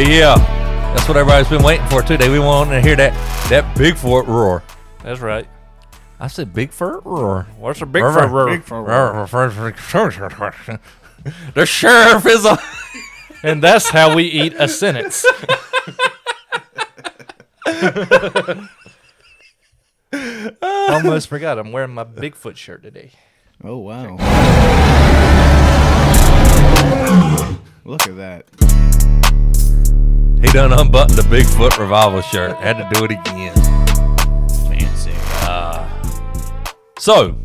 Yeah, yeah. That's what everybody's been waiting for today. We want to hear that that Bigfoot roar. That's right. I said Bigfoot roar. What's a Bigfoot roar? The sheriff is a. And that's how we eat a sentence. Almost forgot. I'm wearing my Bigfoot shirt today. Oh wow. Look at that. He done unbuttoned the Bigfoot revival shirt. Had to do it again. Fancy. Uh, so,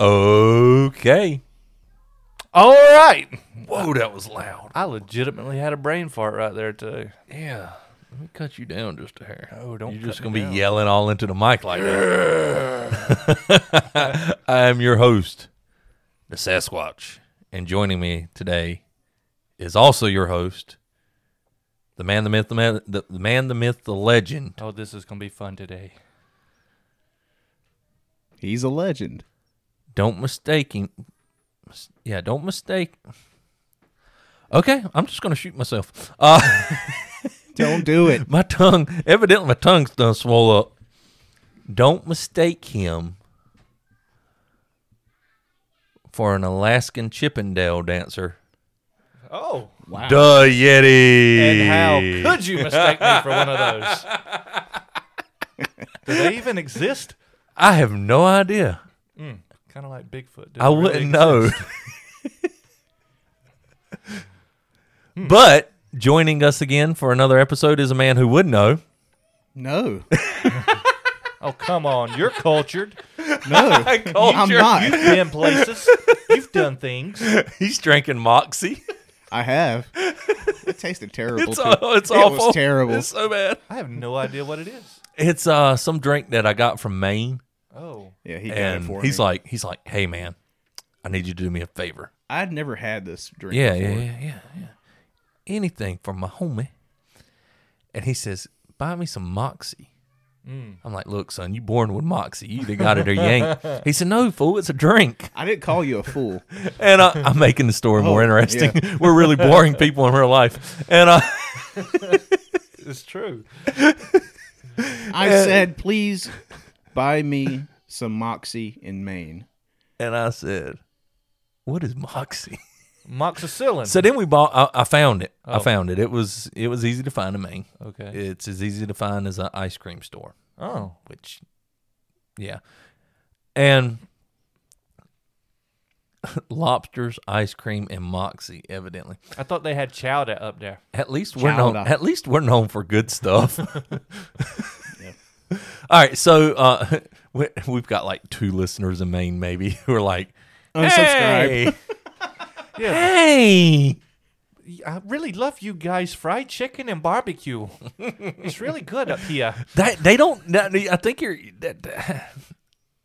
okay. All right. Whoa, that was loud. I legitimately had a brain fart right there too. Yeah. Let me cut you down just a hair. Oh, don't You're just gonna be down. yelling all into the mic like that. I am your host, the Sasquatch, and joining me today is also your host, the man, the myth, the man, the, the man, the myth, the legend. Oh, this is gonna be fun today. He's a legend. Don't mistake him. Yeah, don't mistake. Okay, I'm just gonna shoot myself. Uh, Don't do it. my tongue, evidently, my tongue's done swole up. Don't mistake him for an Alaskan Chippendale dancer. Oh. Wow. Duh, Yeti. And how could you mistake me for one of those? Do they even exist? I have no idea. Hmm, kind of like Bigfoot. Do I really wouldn't know. exist? Hmm. but joining us again for another episode is a man who would know. No. Oh, come on. You're cultured. No. I'm not. You've been places. You've done things. He's drinking Moxie. I have. It tasted terrible. It's, too. aw- it's it awful. was terrible. It's so bad. I have no idea what it is. It's uh some drink that I got from Maine, Oh. yeah, he got it and for he's me. like, he's like, hey man, I need you to do me a favor. I'd never had this drink. Yeah, before. yeah, yeah, yeah, yeah. Anything for my homie. And he says, buy me some Moxie. Mm. I'm like, look, son, you born with Moxie. You either got it or you ain't. He said, no, fool, it's a drink. I didn't call you a fool. And uh, I'm making the story more Oh, interesting. We're really boring people in real life. And uh, It's true. I said, please buy me some Moxie in Maine. and I said, what is Moxie? Moxicillin. So then we bought. I, I found it. I Oh. found it. It was it was easy to find in Maine. okay. It's as easy to find as an ice cream store. Oh. Which, yeah, and lobsters, ice cream, and Moxie. Evidently, I thought they had chowder up there. at least we're known. At least we're known for good stuff. All right, so uh, we, we've got like two listeners in Maine, maybe who are like, Unsubscribe. Hey, Yeah. hey. I really love you guys' fried chicken and barbecue. it's really good up here. That they don't. I think you're. That, that-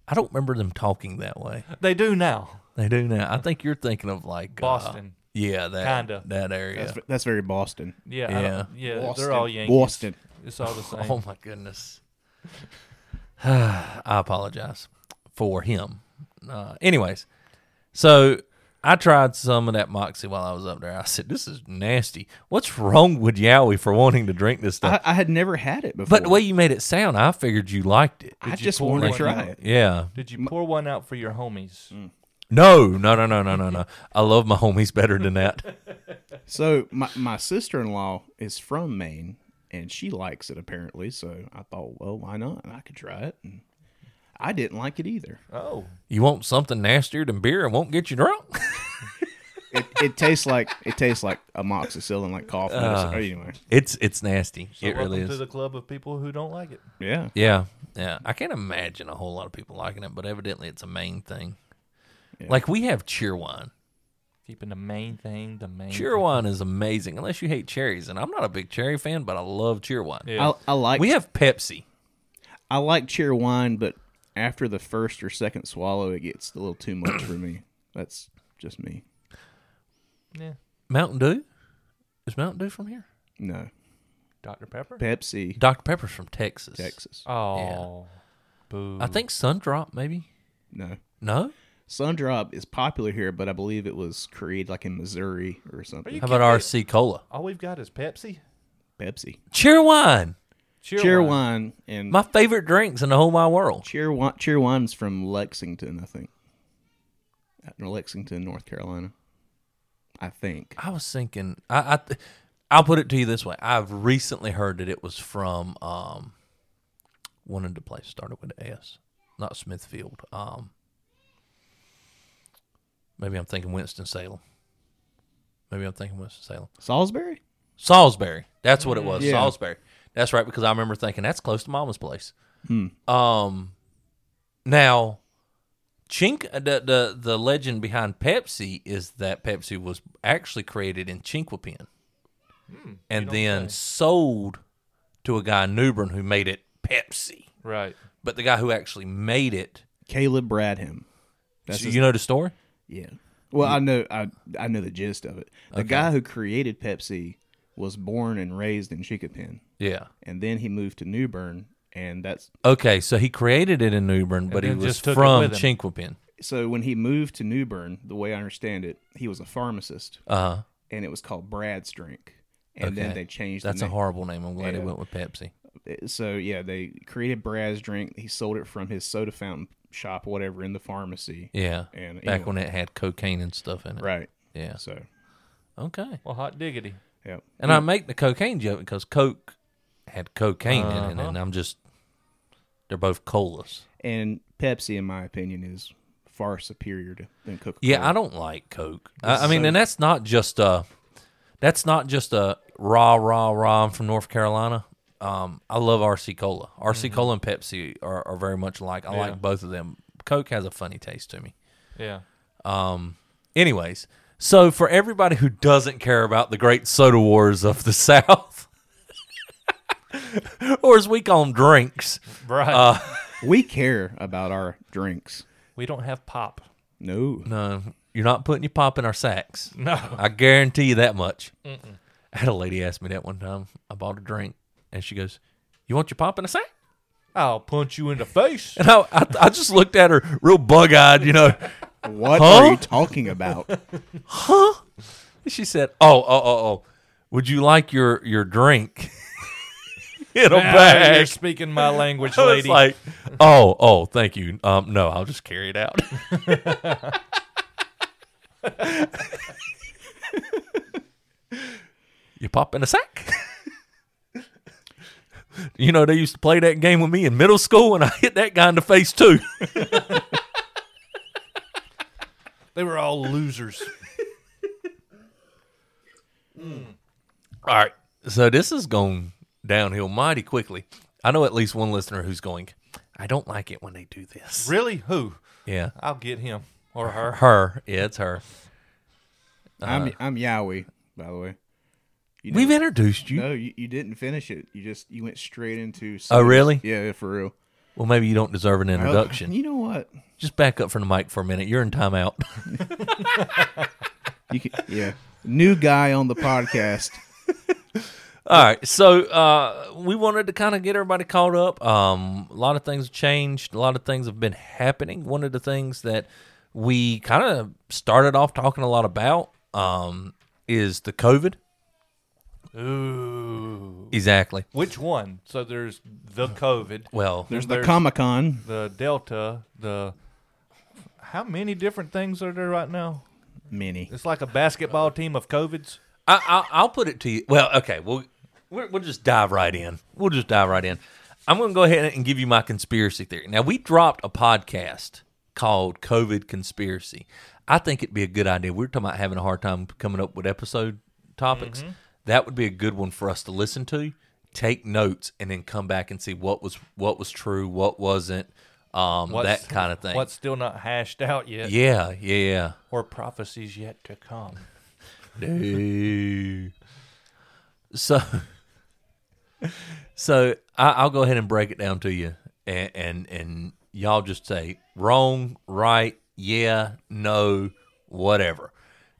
I don't remember them talking that way. They do now. They do now. I think you're thinking of like uh, Boston. yeah, that Kinda. that area. That's, that's very Boston. Yeah. Yeah. yeah. Boston. They're all Yankees. Boston. It's all the same. oh my goodness. I apologize for him. Uh, anyways, so I tried some of that Moxie while I was up there. I said, "This is nasty. What's wrong with Yowie for wanting to drink this stuff?" I, I had never had it before. but the way you made it sound, I figured you liked it. I you just pour wanted to one try out? it. Yeah. Did you pour one out for your homies? Mm. No, no, no, no, no, no, no. I love my homies better than that. So my my sister in law is from Maine, and she likes it apparently. So I thought, well, why not? I could try it. And I didn't like it either. Oh. You want something nastier than beer and won't get you drunk? It, it tastes like it tastes like amoxicillin, like cough medicine. Uh. anyway, It's it's nasty. So it really welcome to the club of people who don't like it. yeah. Yeah, yeah. I can't imagine a whole lot of people liking it, but evidently it's a main thing. Yeah. Like we have Cheerwine. Keeping the main thing, the main. Cheerwine is amazing, unless you hate cherries. And I'm not a big cherry fan, but I love Cheerwine. Yeah. I, I like We have Pepsi. I like Cheerwine, but after the first or second swallow, it gets a little too much for me. That's just me. yeah. Mountain Dew. Is Mountain Dew from here? No, Dr. Pepper? Pepsi, Dr Pepper's from Texas. Texas. Oh. Boo. I think Sundrop maybe. No. No. Sundrop is popular here, but I believe it was created like in Missouri or something. How about RC? Cola? All we've got is Pepsi. Pepsi, Cheer wine. Cheerwine, and My favorite drinks in the whole wide world. Cheerwine. Cheer wine's from Lexington, I think. At Lexington, North Carolina. I think. I was thinking, I, I, I'll put it to you this way: I've recently heard that it was from um, one of the places started with an S, not Smithfield. Um, maybe I'm thinking Winston Salem. Maybe I'm thinking Winston Salem. Salisbury. Salisbury. That's what it was. Yeah. Salisbury. That's right because I remember thinking that's close to Mama's place. Um, now, Chink. uh, The, the the legend behind Pepsi is that Pepsi was actually created in Chinquapin, and then say. sold to a guy in New Bern who made it Pepsi. Right. But the guy who actually made it, Caleb Bradham. That's his you know the story. Yeah. Well, I know I I know the gist of it. The guy who created Pepsi was born and raised in Chinquapin, Yeah. and then he moved to New Bern, and that's Okay, so he created it in New Bern, but he was just took it from with him. Chinquapin. so when he moved to New Bern, the way I understand it, he was a pharmacist, Uh huh. and it was called Brad's Drink, and then Okay. they changed. That's the a name. horrible name. I'm glad he Yeah. went with Pepsi. So yeah, they created Brad's Drink. He sold it from his soda fountain shop, whatever, in the pharmacy. Yeah. And Back anyway, when it had cocaine and stuff in it. right. Yeah. So Okay. Well, hot diggity. Yeah, And I make the cocaine joke because Coke had cocaine in it, Uh-huh. and I'm just, they're both colas. and Pepsi, in my opinion, is far superior to than Coca. Yeah, I don't like Coke. I, I mean, so- and that's not just a, that's not just a raw, raw, raw. I'm from North Carolina. Um, I love RC Cola. RC Cola and Pepsi are, are very much alike. I Yeah. like both of them. Coke has a funny taste to me. Yeah. Um, anyways, so for everybody who doesn't care about the great soda wars of the South, or as we call them, drinks, Right. uh, We care about our drinks. we don't have pop. No, no, you're not putting your pop in our sacks. No. I guarantee you that much. I had a lady ask me that one time. I bought a drink, and she goes, "You want your pop in a sack?" I'll punch you in the face. And I, I, I just looked at her real bug eyed, you know. What Huh? are you talking about? Huh? She said, "Oh, oh, oh, oh, would you like your your drink in a Now bag?" You're speaking my language, I was lady. like, "Oh, oh, thank you. Um, no, I'll just carry it out." you pop in a sack. you know they used to play that game with me in middle school, and I hit that guy in the face too. They were all losers. Mm. All right, so this is going downhill mighty quickly. I know at least one listener who's going. I don't like it when they do this. Really? Who? Yeah, I'll get him or her. her. Yeah, it's her. Uh, I'm I'm Yowie, by the way. You We've introduced you. no, you, you didn't finish it. You just you went straight into. Oh, really? Yeah, for real. Well, maybe you don't deserve an introduction. You know what? Just back up from the mic for a minute. You're in timeout. You can, yeah, new guy on the podcast. All right, so uh, we wanted to kind of get everybody caught up. Um, a lot of things have changed. A lot of things have been happening. One of the things that we kind of started off talking a lot about um, is the COVID. Ooh. Exactly. Which one? So there's the COVID, Well, There's the There's- Comic Con. the Delta, the. How many different things are there right now? Many. It's like a basketball team of COVIDs. I, I, I'll put it to you. Well, okay. We'll we're, we'll just dive right in. We'll just dive right in. I'm going to go ahead and give you my conspiracy theory. Now, we dropped a podcast called COVID Conspiracy. I think it'd be a good idea. We are talking about having a hard time coming up with episode topics. Mm-hmm. That would be a good one for us to listen to, take notes, and then come back and see what was what was true, what wasn't, um, What's- that kind of thing. What's still not hashed out yet, yeah, yeah. Yeah. Or prophecies yet to come. No. So, so I, I'll go ahead and break it down to you, and, and and y'all just say wrong, right, yeah, no, whatever.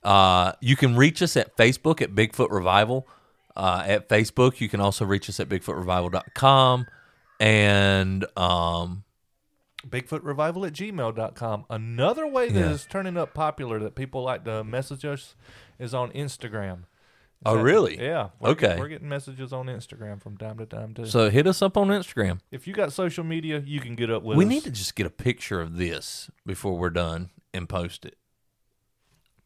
Uh, you can reach us at Facebook at Bigfoot Revival. Uh, at Facebook, you can also reach us at BigfootRevival.com, and um, Bigfootrevival at gmail.com. Another way that is Yeah. turning up popular that people like to message us is on Instagram. Is Oh, that- really? Yeah. We're Okay. we're getting messages on Instagram from time to time, too. So hit us up on Instagram. if you got social media, you can get up with we us. need to just get a picture of this before we're done and post it.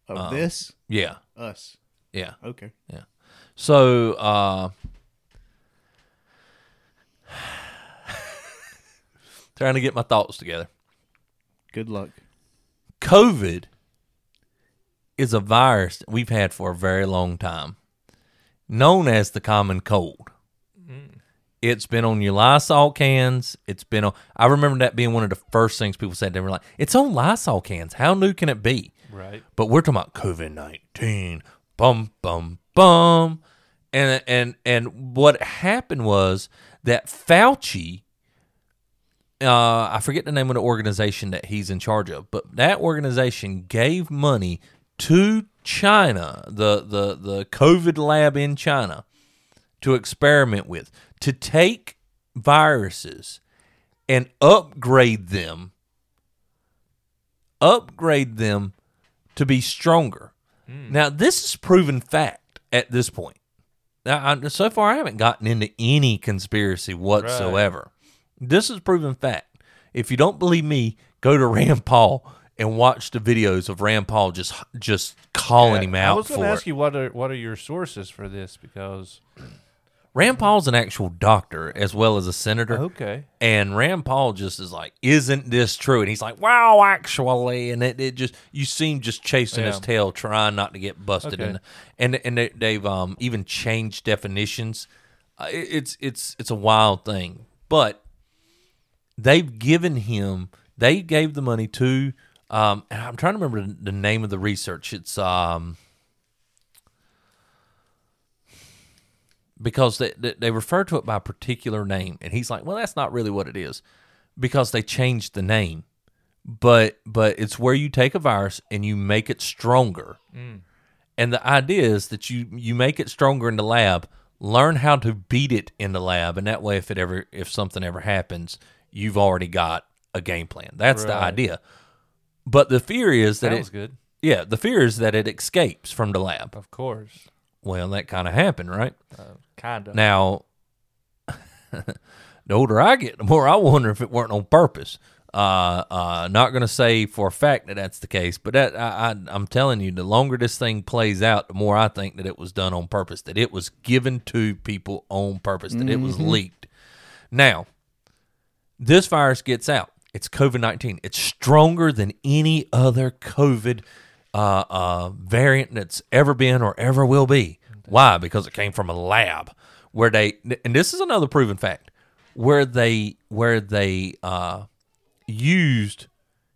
Of Um, this, Yeah, us. yeah. Okay. Yeah so, uh, trying to get my thoughts together. Good luck. COVID is a virus that we've had for a very long time, known as the common cold. It's been on your Lysol cans. It's been on. I remember that being one of the first things people said. They were like, "It's on Lysol cans. How new can it be?" Right. But we're talking about COVID nineteen. Bum bum bum. And and and what happened was that Fauci, uh, I forget the name of the organization that he's in charge of, but that organization gave money to China, the the the COVID lab in China, to experiment with, to take viruses and upgrade them, upgrade them to be stronger. Hmm. Now, this is proven fact at this point. Now, I, so far, I haven't gotten into any conspiracy whatsoever. This is proven fact. If you don't believe me, go to Rand Paul and watch the videos of Rand Paul just just calling him out. I was going to it. ask you what are what are your sources for this because Rand Paul's an actual doctor as well as a senator. okay And Rand Paul just is like, "Isn't this true?" And he's like, "Wow, actually." And it, it just you seem just chasing his tail, trying not to get busted. Okay. And and they, they've um, even changed definitions. Uh, it- it's it's it's a wild thing, but they've given him. They gave the money to. Um, and I'm trying to remember the, the name of the research. It's um. Because they, they they refer to it by a particular name, and he's like, "Well, that's not really what it is," because they changed the name. But but it's where you take a virus and you make it stronger, and the idea is that you you make it stronger in the lab, learn how to beat it in the lab, and that way, if it ever if something ever happens, you've already got a game plan. That's the idea. But the fear is that sounds it, good yeah, the fear is that it escapes from the lab. of course Well, that kind of happened, right? uh, kind of Now, the older I get, the more I wonder if it weren't on purpose. Uh, uh, not going to say for a fact that that's the case, but that I, I, I'm telling you, the longer this thing plays out, the more I think that it was done on purpose, that it was given to people on purpose, that it was leaked. Now, this virus gets out. It's COVID 19. It's stronger than any other COVID uh, uh, variant that's ever been or ever will be. Why? Because it came from a lab where they, and this is another proven fact, where they, where they, uh, used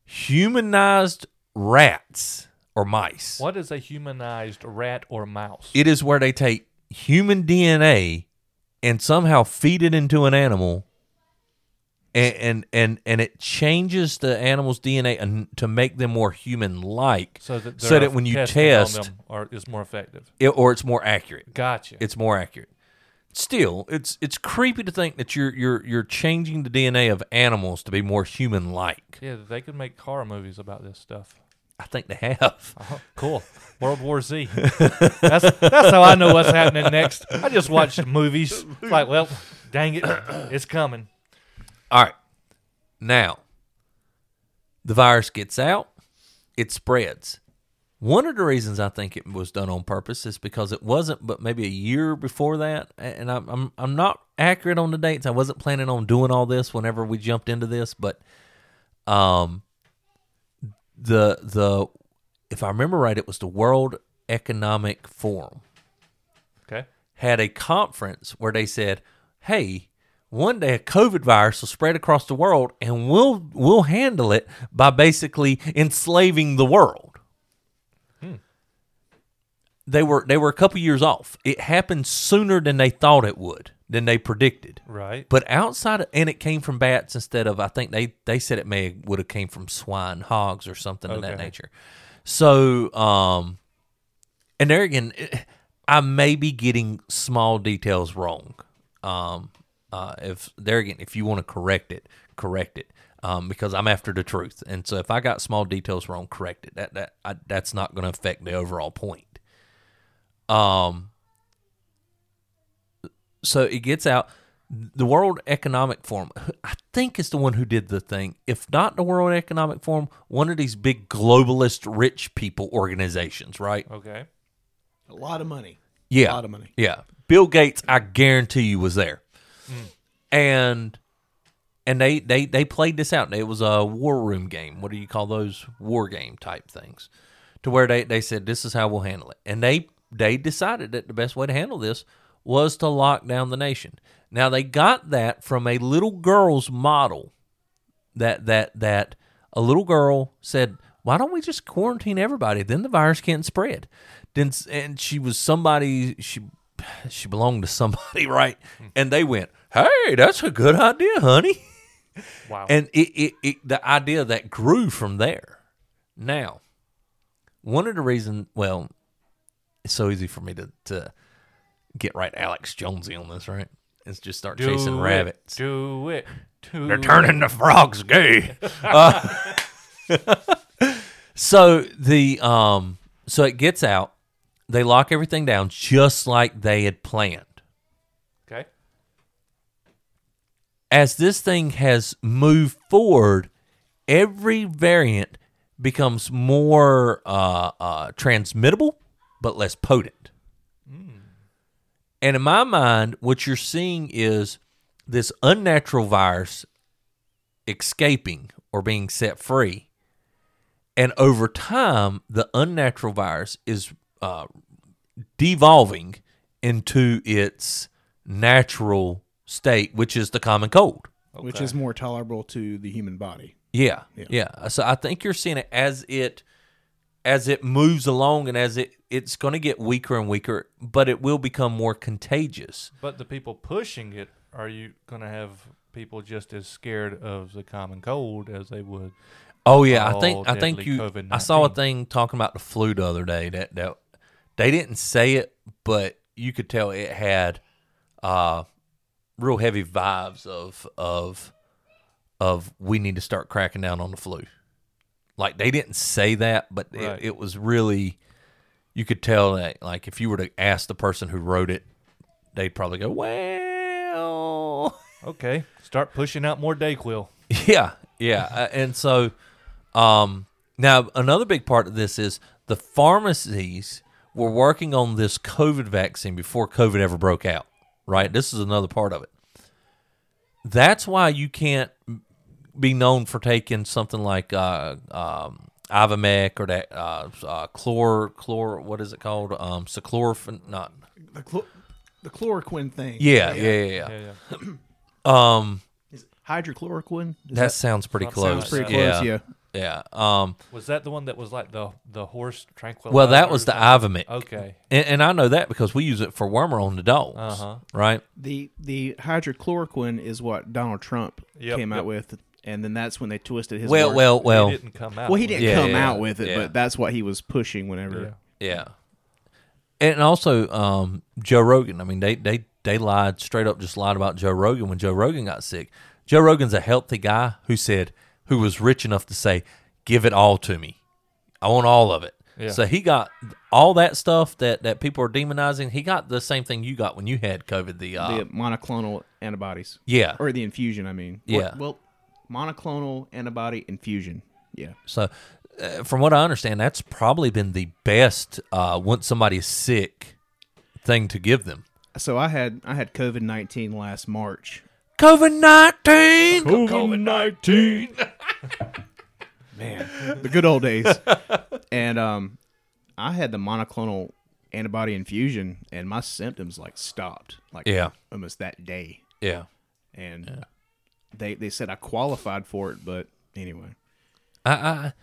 humanized rats or mice. what is a humanized rat or mouse It is where they take human DNA and somehow feed it into an animal, and and and, and it changes the animal's DNA and to make them more human-like, so that, so that when you test, them are, is more effective it, or it's more accurate. gotcha It's more accurate. Still, it's it's creepy to think that you're you're you're changing the DNA of animals to be more human-like. yeah they could make horror movies about this stuff I think they have. Uh-huh. Cool. World War Z. That's that's how I know what's happening next. I just watched movies. It's like, well, dang it, it's coming. All right. Now, the virus gets out, it spreads. One of the reasons I think it was done on purpose is because it wasn't, but maybe a year before that, and I'm I'm, I'm not accurate on the dates. I wasn't planning on doing all this whenever we jumped into this, but um, the the if I remember right, it was the World Economic Forum Okay. had a conference where they said, "Hey, one day a COVID virus will spread across the world, and we'll we'll handle it by basically enslaving the world." They were they were a couple years off. It happened sooner than they thought it would, than they predicted. Right. But outside of, and it came from bats instead of I think they they said it may would have came from swine, hogs, or something of that Okay. nature. So, um, and there again, I may be getting small details wrong. Um, uh, if there again, if you want to correct it, correct it. um, because I'm after the truth. And so if I got small details wrong, correct it. That that I, that's not going to affect the overall point. Um. So it gets out. The World Economic Forum, I think, is the one who did the thing. If not the World Economic Forum, one of these big globalist rich people organizations, right? Okay. A lot of money. Yeah. A lot of money. Yeah. Bill Gates, I guarantee you, was there. And and they, they they played this out. It was a war room game. What do you call those? War game type things. To where they, they said, This is how we'll handle it. And they they decided that the best way to handle this was to lock down the nation. Now they got that from a little girl's model that that that a little girl said, "Why don't we just quarantine everybody? Then the virus can't spread." Then and she was somebody she she belonged to somebody, right? And they went, "Hey, that's a good idea, honey." Wow. And it, it, it the idea that grew from there. Now, one of the reasons, well, it's so easy for me to to get right Alex Jonesy on this, right? Is just start chasing it, rabbits. Do it. Do They're turning the frogs gay. Uh, so the um so it gets out. They lock everything down just like they had planned. Okay. As this thing has moved forward, every variant becomes more uh, uh, transmittable, but less potent. And in my mind, what you're seeing is this unnatural virus escaping or being set free. And over time, the unnatural virus is uh, devolving into its natural state, which is the common cold. Which is more tolerable to the human body. Yeah, Yeah. yeah. So I think you're seeing it as it as it moves along and as it it's going to get weaker and weaker, but it will become more contagious. But the people pushing it, are you going to have people just as scared of the common cold as they would? Oh yeah, I think I think you. COVID-19. I saw a thing talking about the flu the other day that that they didn't say it, but you could tell it had uh real heavy vibes of of of we need to start cracking down on the flu. Like they didn't say that, but Right. it, it was really you could tell that like if you were to ask the person who wrote it, they'd probably go, "Well, Okay. Start pushing out more Dayquil. yeah, yeah, Uh, and so um, now another big part of this is the pharmacies were working on this COVID vaccine before COVID ever broke out. Right, this is another part of it. That's why you can't be known for taking something like uh, um, Ivomec or that uh, uh, chlor chlor. What is it called? Um, cyclorphin. Not. The, chlor- the chloroquine thing. Yeah, yeah, yeah, yeah. Yeah, yeah. Um, Is it hydrochloroquine? Is that sounds pretty Sounds close. pretty close, yeah. yeah. Um, Was that the one that was like the the horse tranquilizer? well, that was the something? Ivomec. Okay. And, and I know that because we use it for wormer on the dogs, Uh-huh. right? The the hydrochloroquine is what Donald Trump Yep, came out yep. with, and then that's when they twisted his. Well, words. well, well, he didn't come out. well, he didn't Yeah, come yeah, out with it, yeah. but that's what he was pushing whenever. Yeah. yeah. And also, um, Joe Rogan. I mean, they they they lied straight up, just lied about Joe Rogan when Joe Rogan got sick. Joe Rogan's a healthy guy who said, who was rich enough to say, "Give it all to me, I want all of it." Yeah. So he got all that stuff that that people are demonizing. He got the same thing you got when you had COVID. The, uh, The monoclonal antibodies, yeah, or the infusion. I mean, Yeah. Well, monoclonal antibody infusion. Yeah. So, uh, from what I understand, that's probably been the best uh, once somebody's sick thing to give them. So I had I had COVID nineteen last March. COVID nineteen. COVID nineteen. Man, the good old days. and um, I had the monoclonal antibody infusion, and my symptoms like stopped, like Yeah. almost that day. Yeah. And they they said I qualified for it, but anyway, I, I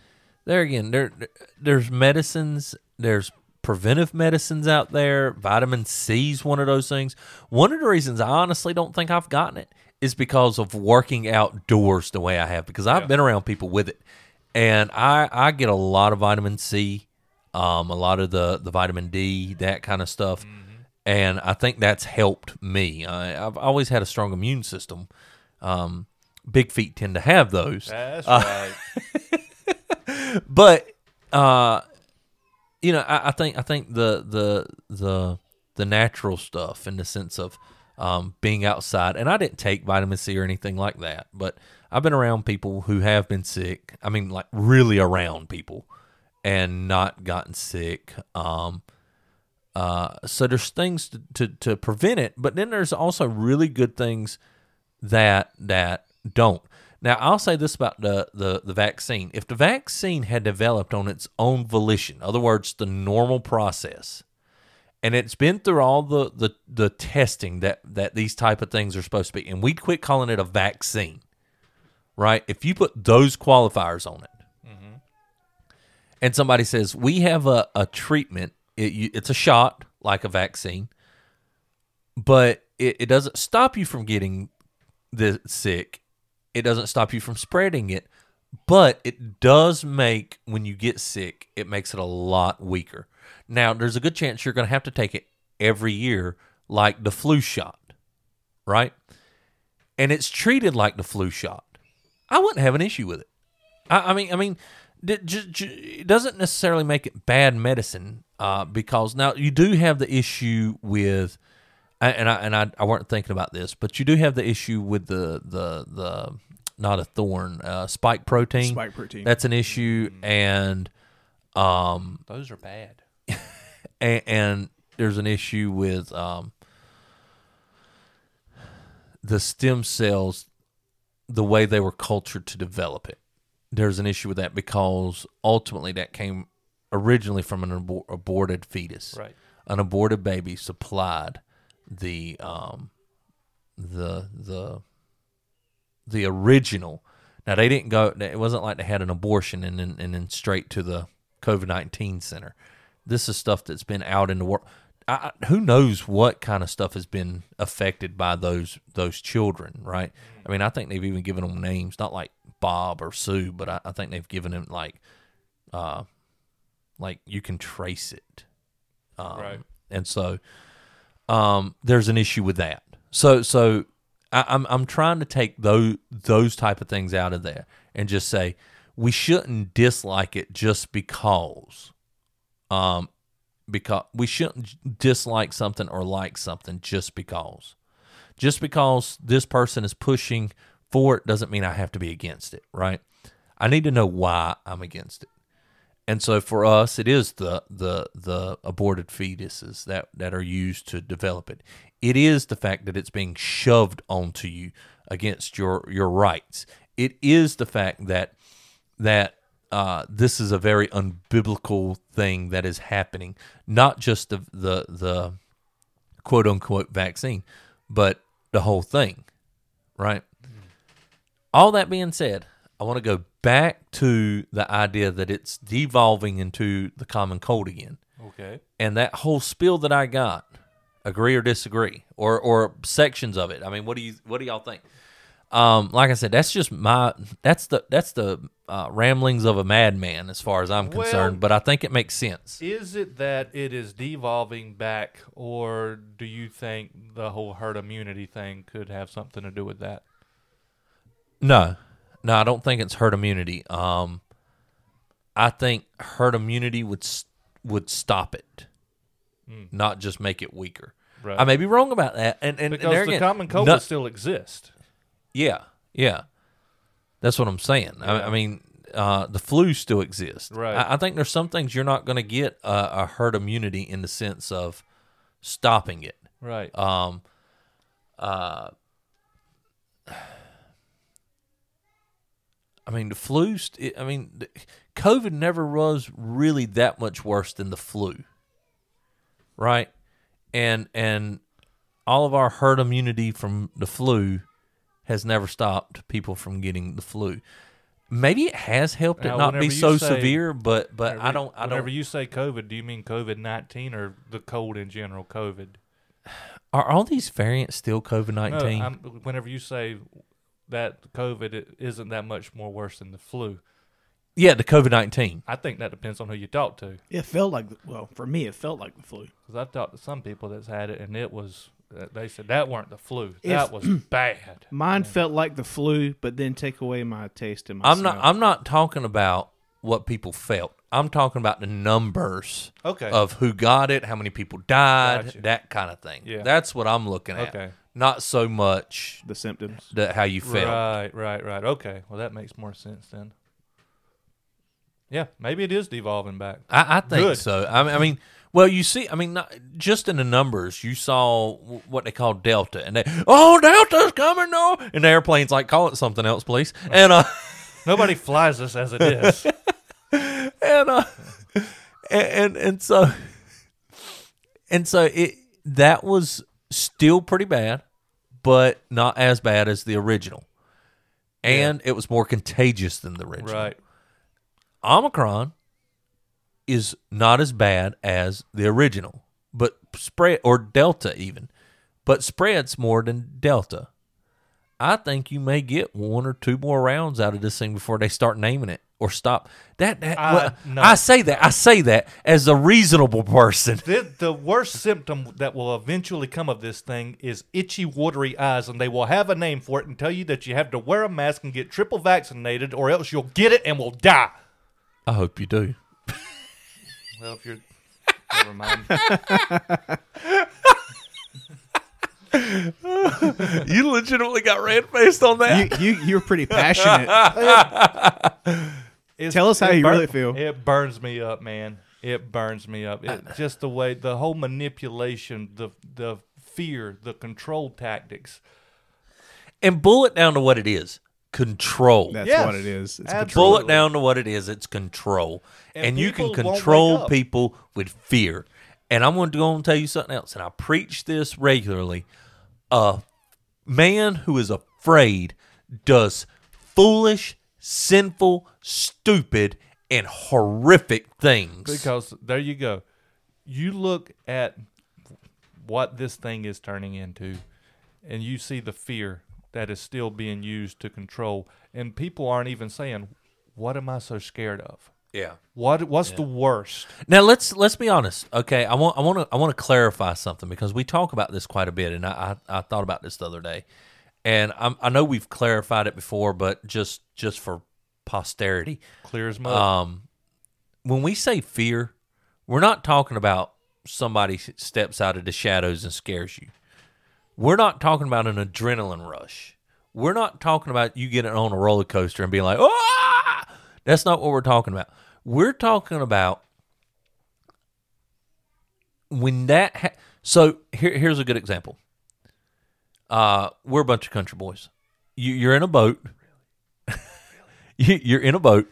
there again, there there's medicines, there's preventive medicines out there. Vitamin C's one of those things. One of the reasons I honestly don't think I've gotten it is because of working outdoors the way I have because I've been around people with it. And I I get a lot of vitamin C, um, a lot of the the vitamin D, that kind of stuff. And I think that's helped me. I, I've always had a strong immune system. Um, big feet tend to have those. That's Uh, right. but uh you know I, I think i think the the the the natural stuff in the sense of um being outside and i didn't take vitamin c or anything like that but i've been around people who have been sick i mean like really around people and not gotten sick um uh so there's things to, to to prevent it but then there's also really good things that that don't. Now, I'll say this about the, the, the vaccine. If the vaccine had developed on its own volition, other words, the normal process, and it's been through all the, the, the testing that, that these type of things are supposed to be, and we quit calling it a vaccine, right? If you put those qualifiers on it, mm-hmm. and somebody says, we have a, a treatment, it, you, it's a shot like a vaccine, but it, it doesn't stop you from getting the sick. It doesn't stop you from spreading it, but it does make when you get sick, it makes it a lot weaker. Now, there's a good chance you're going to have to take it every year, like the flu shot, right? And it's treated like the flu shot. I wouldn't have an issue with it. I, I mean, I mean, d- j- j- it doesn't necessarily make it bad medicine uh, because now you do have the issue with, and I and I, I weren't thinking about this, but you do have the issue with the the the not a thorn uh, spike protein. Spike protein. That's an issue, and um, Those are bad. And, and there's an issue with um, the stem cells, the way they were cultured to develop it. There's an issue with that because ultimately that came originally from an abor- aborted fetus. Right. An aborted baby supplied the um, the the the original. Now they didn't go. It wasn't like they had an abortion and then and then straight to the COVID nineteen center. This is stuff that's been out in the world. I, who knows what kind of stuff has been affected by those those children, right? I mean, I think they've even given them names, not like Bob or Sue, but I, I think they've given them like, uh, like you can trace it, um, Right. And so, um, there's an issue with that. So, so I, I'm I'm trying to take those those type of things out of there and just say we shouldn't dislike it just because, um, because we shouldn't dislike something or like something just because. Just because this person is pushing for it doesn't mean I have to be against it, right? I need to know why I'm against it. And so for us, it is the the the aborted fetuses that that are used to develop it. It is the fact that it's being shoved onto you against your your rights. It is the fact that that uh, this is a very unbiblical thing that is happening. Not just the the the quote unquote vaccine, but the whole thing, right? All that being said, I want to go back to the idea that it's devolving into the common cold again. Okay. And that whole spiel that I got, agree or disagree, or or sections of it. I mean, what do you what do y'all think? Um, like I said, that's just my that's the that's the uh, ramblings of a madman as far as I'm Well- concerned. but I think it makes sense. Is it that it is devolving back, or do you think the whole herd immunity thing could have something to do with that? No, no, I don't think it's herd immunity. Um, I think herd immunity would would stop it, not just make it weaker. Right. I may be wrong about that, and and, Because there the again, common cold no- still exist. Yeah, yeah, that's what I'm saying. I, I mean, uh, the flu still exists. Right. I, I think there's some things you're not going to get a, a herd immunity in the sense of stopping it. Right. Um, uh, I mean, the flu. St- I mean, the- COVID never was really that much worse than the flu, right? And and all of our herd immunity from the flu has never stopped people from getting the flu. Maybe it has helped it Now, not be so say- severe, but but I don't I Whenever don't. you say COVID, do you mean COVID nineteen or the cold in general? COVID. Are all these variants still COVID nineteen? I'm, whenever you say that COVID it isn't that much more worse than the flu, yeah, the COVID nineteen. I think that depends on who you talk to. It felt like, well, for me, it felt like the flu. Because I've talked to some people that's had it, and it was that- they said that weren't the flu. If- that was bad. Mine felt like the flu, but then take away my taste and my I'm not. I'm not talking about what people felt. I'm talking about the numbers Okay. of who got it, how many people died, Gotcha. that kind of thing. Yeah. That's what I'm looking at. Okay. Not so much the symptoms. the, how you felt. Right, right, right. Okay. Well, that makes more sense then. Yeah, maybe it is devolving back. I, I think Good. so. I mean, I mean, well, you see, I mean, not, just in the numbers, you saw what they call Delta, and they, oh, Delta's coming, no, and the airplane's like, call it something else, please, and uh, Nobody flies us as it is. and uh, and and, and so, and so it that was still pretty bad, but not as bad as the original, and it was more contagious than the original. right. Omicron is not as bad as the original, but spread or Delta even, but spreads more than Delta. I think you may get one or two more rounds out of this thing before they start naming it or stop. That, that I- well, no. I say that I say that as a reasonable person. The, the worst symptom that will eventually come of this thing is itchy, watery eyes, and they will have a name for it and tell you that you have to wear a mask and get triple vaccinated, or else you'll get it and will die. I hope you do. Well, if you're. Never mind. you legitimately got red faced on that. You, you you're pretty passionate. It's- Tell us how it you really feel. It burns me up, man. It burns me up. It, uh, just the way the whole manipulation, the the fear, the control tactics. and boil it down to what it is: control. That's Yes. what it is. It's Absolutely. control. Boil it down to what it is. It's control. And And, you can people won't wake control people with fear. And I'm going to go and tell you something else. And I preach this regularly. A man who is afraid does foolish, sinful, stupid, and horrific things. Because there you go. You look at what this thing is turning into, and you see the fear that is still being used to control. And people aren't even saying, "What am I so scared of? yeah. What What's the worst?" Now let's let's be honest. Okay, I want I want to I want to clarify something because we talk about this quite a bit, and I I, I thought about this the other day, and I'm, I know we've clarified it before, but just just for posterity, Clear as mud. um, when we say fear, we're not talking about somebody steps out of the shadows and scares you. We're not talking about an adrenaline rush. We're not talking about you getting on a roller coaster and being like, "Ah!" That's not what we're talking about. We're talking about when that. Ha- so here, here's a good example. Uh, we're a bunch of country boys. You, you're in a boat. you, you're in a boat,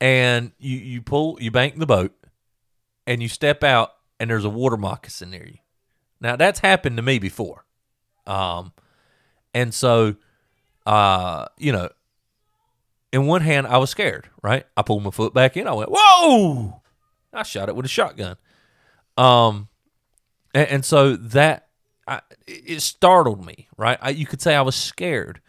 and you you pull you bank the boat, and you step out, and there's a water moccasin near you. Now that's happened to me before, um, and so, uh, you know, in one hand I was scared. Right, I pulled my foot back in. I went, "Whoa!" I shot it with a shotgun. Um, and, and so that I, it startled me. Right, I, you could say I was scared.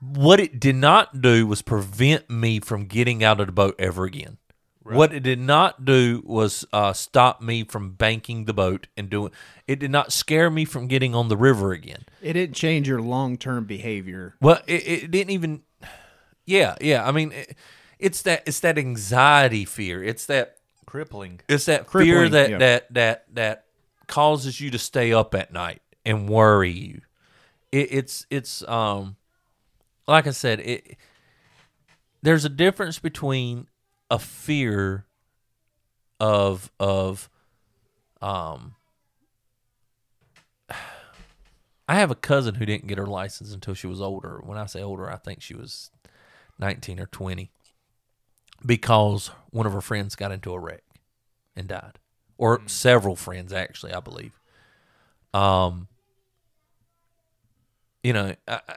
What it did not do was prevent me from getting out of the boat ever again. What it did not do was uh, stop me from banking the boat and doing. It did not scare me from getting on the river again. It didn't change your long term behavior. Well, it, it didn't even. Yeah, yeah. I mean, it, it's that it's that anxiety fear. It's that Crippling. it's that fear that yeah. that that that causes you to stay up at night and worry you. It, it's it's um, like I said, it. There's a difference between a fear of of um. I have a cousin who didn't get her license until she was older. When I say older, I think she was 19 or 20 because one of her friends got into a wreck and died, or several friends actually, I believe. Um, you know, I, I,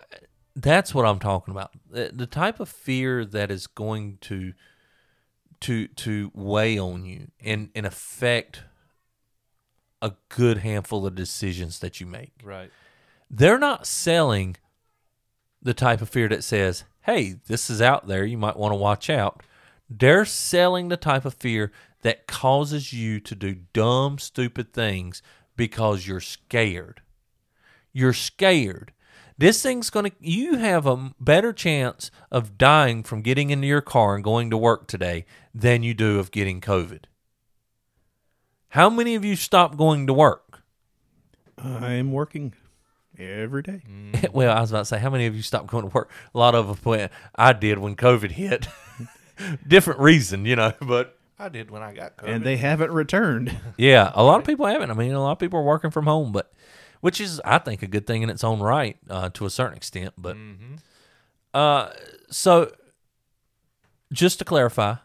that's what I'm talking about. The, the type of fear that is going to to to weigh on you and and affect a good handful of decisions that you make Right. they're not selling the type of fear that says, hey, this is out there. You might want to watch out. They're selling the type of fear that causes you to do dumb, stupid things because you're scared. You're scared. This thing's going to, you have a better chance of dying from getting into your car and going to work today than you do of getting COVID. How many of you stopped going to work? I am working every day. well, I was about to say, how many of you stopped going to work? A lot of us went, I did when COVID hit. Different reason, you know, but I did when I got COVID. And they haven't returned. yeah, a lot of people haven't. I mean, a lot of people are working from home, but which is, I think, a good thing in its own right uh, to a certain extent. But uh, so, just to clarify,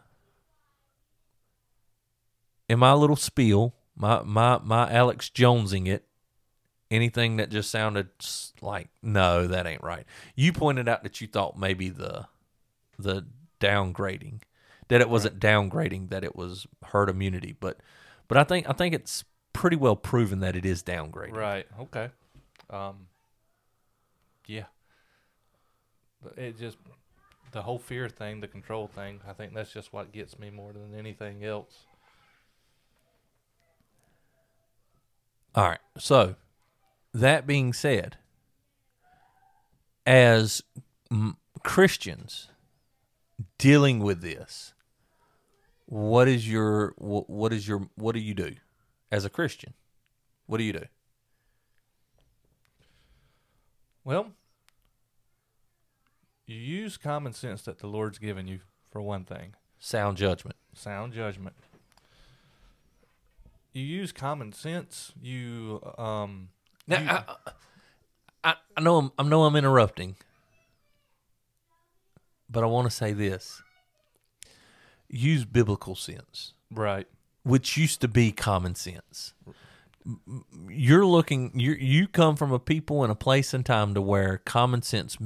in my little spiel, my my my Alex Jonesing it, anything that just sounded like no, that ain't right. You pointed out that you thought maybe the the downgrading that it wasn't downgrading that it was herd immunity, but but I think I think it's pretty well proven that it is downgrading. Right. Okay. Um. Yeah. But It just the whole fear thing, the control thing. I think that's just what gets me more than anything else. All right. So, that being said, as mm, Christians dealing with this, what is your wh- what is your what do you do as a Christian? What do you do? Well, you use common sense that the Lord's given you for one thing. Sound judgment. sound judgment. You use common sense. You um. you- Now, I, I, I know I'm, I know I'm interrupting, but I want to say this: use biblical sense. right. Which used to be common sense. You're looking you you come from a people and a place and time to where common sense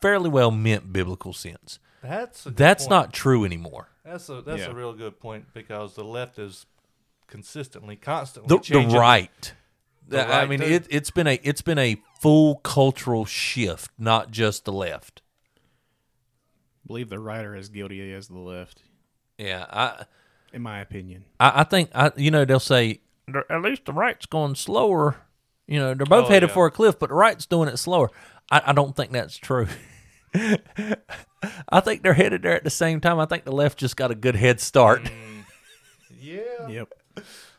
fairly well meant biblical sense. That's a That's point. not true anymore. That's a that's Yeah. a real good point because the left is consistently, constantly The, the right. The I mean to- it it's been a it's been a full cultural shift, not just the left. believe the right are as guilty as the left, Yeah, I in my opinion. I, I think I you know they'll say at least the right's going slower. You know they're both Oh, headed yeah. for a cliff, but the right's doing it slower. I, I don't think that's true. I think they're headed there at the same time. I think the left just got a good head start. Yeah. Yep.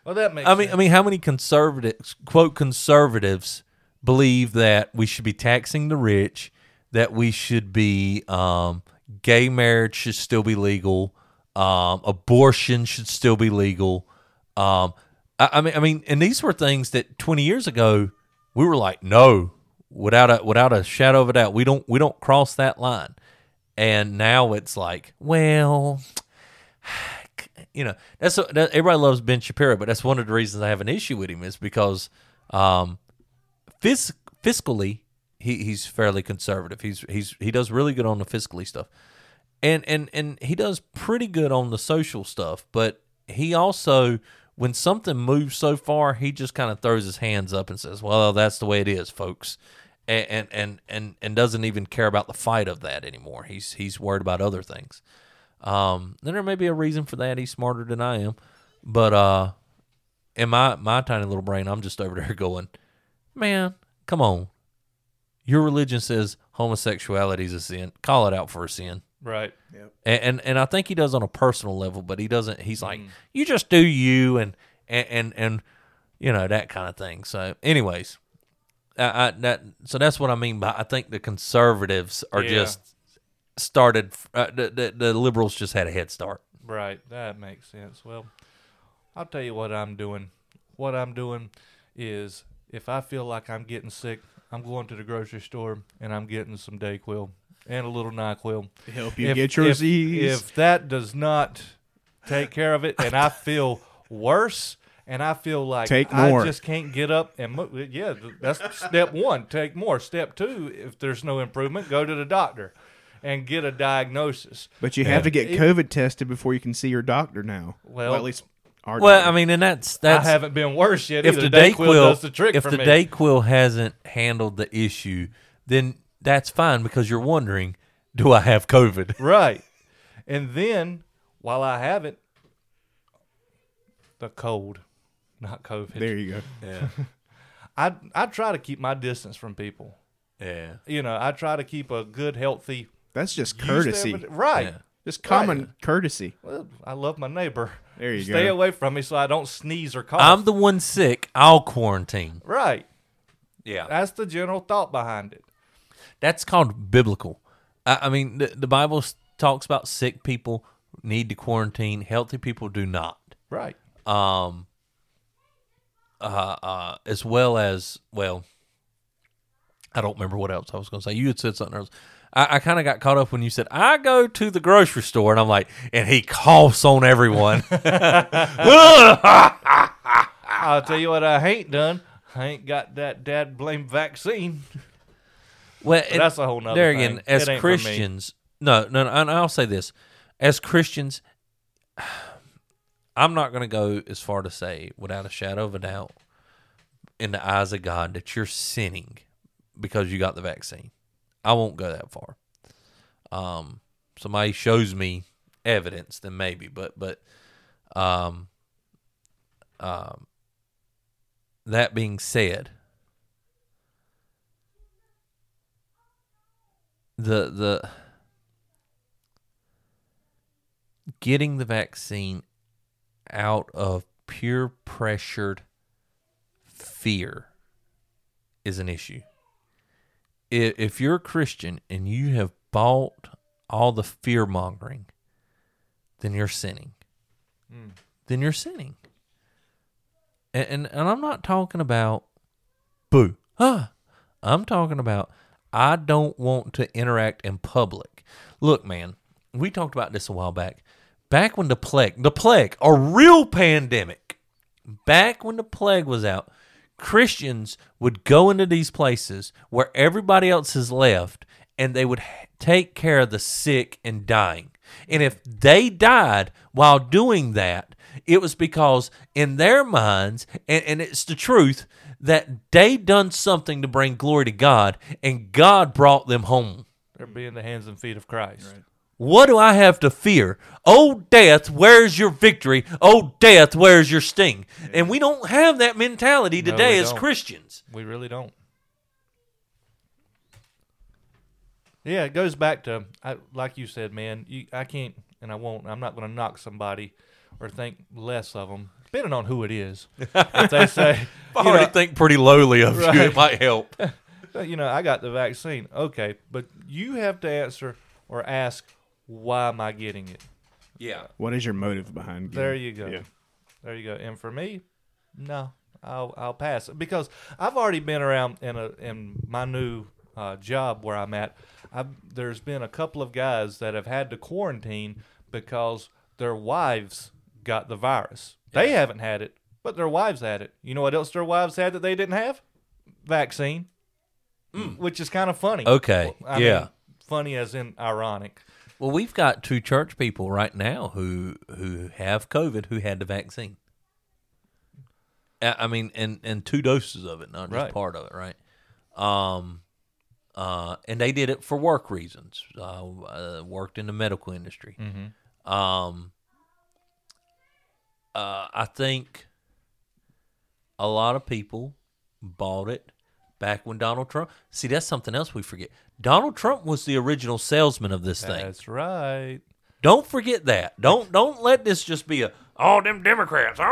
Well, that makes. I mean, I mean, how many conservatives, quote conservatives, believe that we should be taxing the rich, that we should be um, gay marriage should still be legal, um, abortion should still be legal. Um, I, I mean, I mean, and these were things that twenty years ago we were like, no, without a without a shadow of a doubt, we don't we don't cross that line. And now it's like, well, you know, that's that, everybody loves Ben Shapiro, but that's one of the reasons I have an issue with him is because um, fis- fiscally he, he's fairly conservative. He's he's he does really good on the fiscally stuff, and and and he does pretty good on the social stuff. But he also, when something moves so far, he just kind of throws his hands up and says, "Well, that's the way it is, folks." And, and and and doesn't even care about the fight of that anymore. He's he's worried about other things. Um, and there may be a reason for that. He's smarter than I am, but uh, in my my tiny little brain, I'm just over there going, man, come on. Your religion says homosexuality is a sin. Call it out for a sin. Right. And, and and I think he does on a personal level, but he doesn't. He's like, you just do you, and and and, and you know that kind of thing. So, anyways, I, I that so that's what I mean by I think the conservatives are Yeah. just started. Uh, the, the the liberals just had a head start. Right. That makes sense. Well, I'll tell you what I'm doing. What I'm doing is if I feel like I'm getting sick, I'm going to the grocery store and I'm getting some Dayquil and a little NyQuil. To help you If- get your if, Z's. If that does not take care of it and I feel worse and I feel like Take I just can't get up and move, yeah, that's step one. Take more. Step two, if there's no improvement, go to the doctor and get a diagnosis. but you have to get It- COVID tested before you can see your doctor now. Well- at least our Well, doctor. I mean, and that's that's I haven't been worse yet. if either. the Dayquil Dayquil does the trick if for the me. Dayquil hasn't handled the issue, then that's fine because you're wondering, do I have COVID? right, and then while I have it, the cold, not COVID. there you go. Yeah. I I try to keep my distance from people. Yeah. You know, I try to keep a good, healthy That's just courtesy. every- Right. Yeah. Just common courtesy. Well, I love my neighbor. There you Stay go. away from me so I don't sneeze or cough. I'm the one sick. I'll quarantine. right. Yeah. That's the general thought behind it. That's called biblical. I, I mean, the, the Bible talks about sick people need to quarantine. Healthy people do not. Right. Um. Uh. uh as well as well. I don't remember what else I was going to say. You had said something else. I, I kind of got caught up when you said I go to the grocery store, and I'm like, and he coughs on everyone. I'll tell you what I ain't done. I ain't got that dad blame vaccine. Well, and that's a whole nother There thing. as It ain't for me. Christians, no, no, no, and I'll say this: as Christians, I'm not going to go as far to say, without a shadow of a doubt, in the eyes of God, that you're sinning because you got the vaccine. I won't go that far. Um, somebody shows me evidence, then maybe, but but, um, um, that being said. The the getting the vaccine out of pure pressured fear is an issue. If you're a Christian and you have bought all the fear mongering, then you're sinning. Then you're sinning. And, and and I'm not talking about boo. Ah, I'm talking about I don't want to interact in public. Look, man, we talked about this a while back. Back when the plague, the plague, a real pandemic, back when the plague was out, Christians would go into these places where everybody else has left and they would take care of the sick and dying. And if they died while doing that, it was because in their minds, and, and it's the truth, that they done something to bring glory to God and God brought them home. They're being the hands and feet of Christ. What do I have to fear? Oh, death, where's your victory? Oh, death, where's your sting? And we don't have that mentality today we as don't. Christians. We really don't. Yeah, it goes back to I, like you said, man. You, I can't, and I won't. I'm not going to knock somebody or think less of them, depending on who it is. if they say, I you already know, think pretty lowly of you. It might help. you know, I got the vaccine. Okay, but you have to answer or ask, why am I getting it? Yeah. What is your motive behind? There you go. Yeah. There you go. And for me, no, I'll I'll pass because I've already been around in a in my new uh, job where I'm at. I've, there's been a couple of guys that have had to quarantine because their wives got the virus. They haven't had it, but their wives had it. You know what else their wives had that they didn't have? Vaccine. Which is kind of funny. Okay, I yeah. mean, funny as in ironic. Well, we've got two church people right now who who have COVID who had the vaccine. I I mean, and and two doses of it, not just Right. part of it, right? Um, uh, and they did it for work reasons. Uh, uh worked in the medical industry. Um, uh, I think a lot of people bought it back when Donald Trump. See, that's something else we forget. Donald Trump was the original salesman of this thing. That's right. Don't forget that. Don't don't let this just be a all them Democrats. Oh,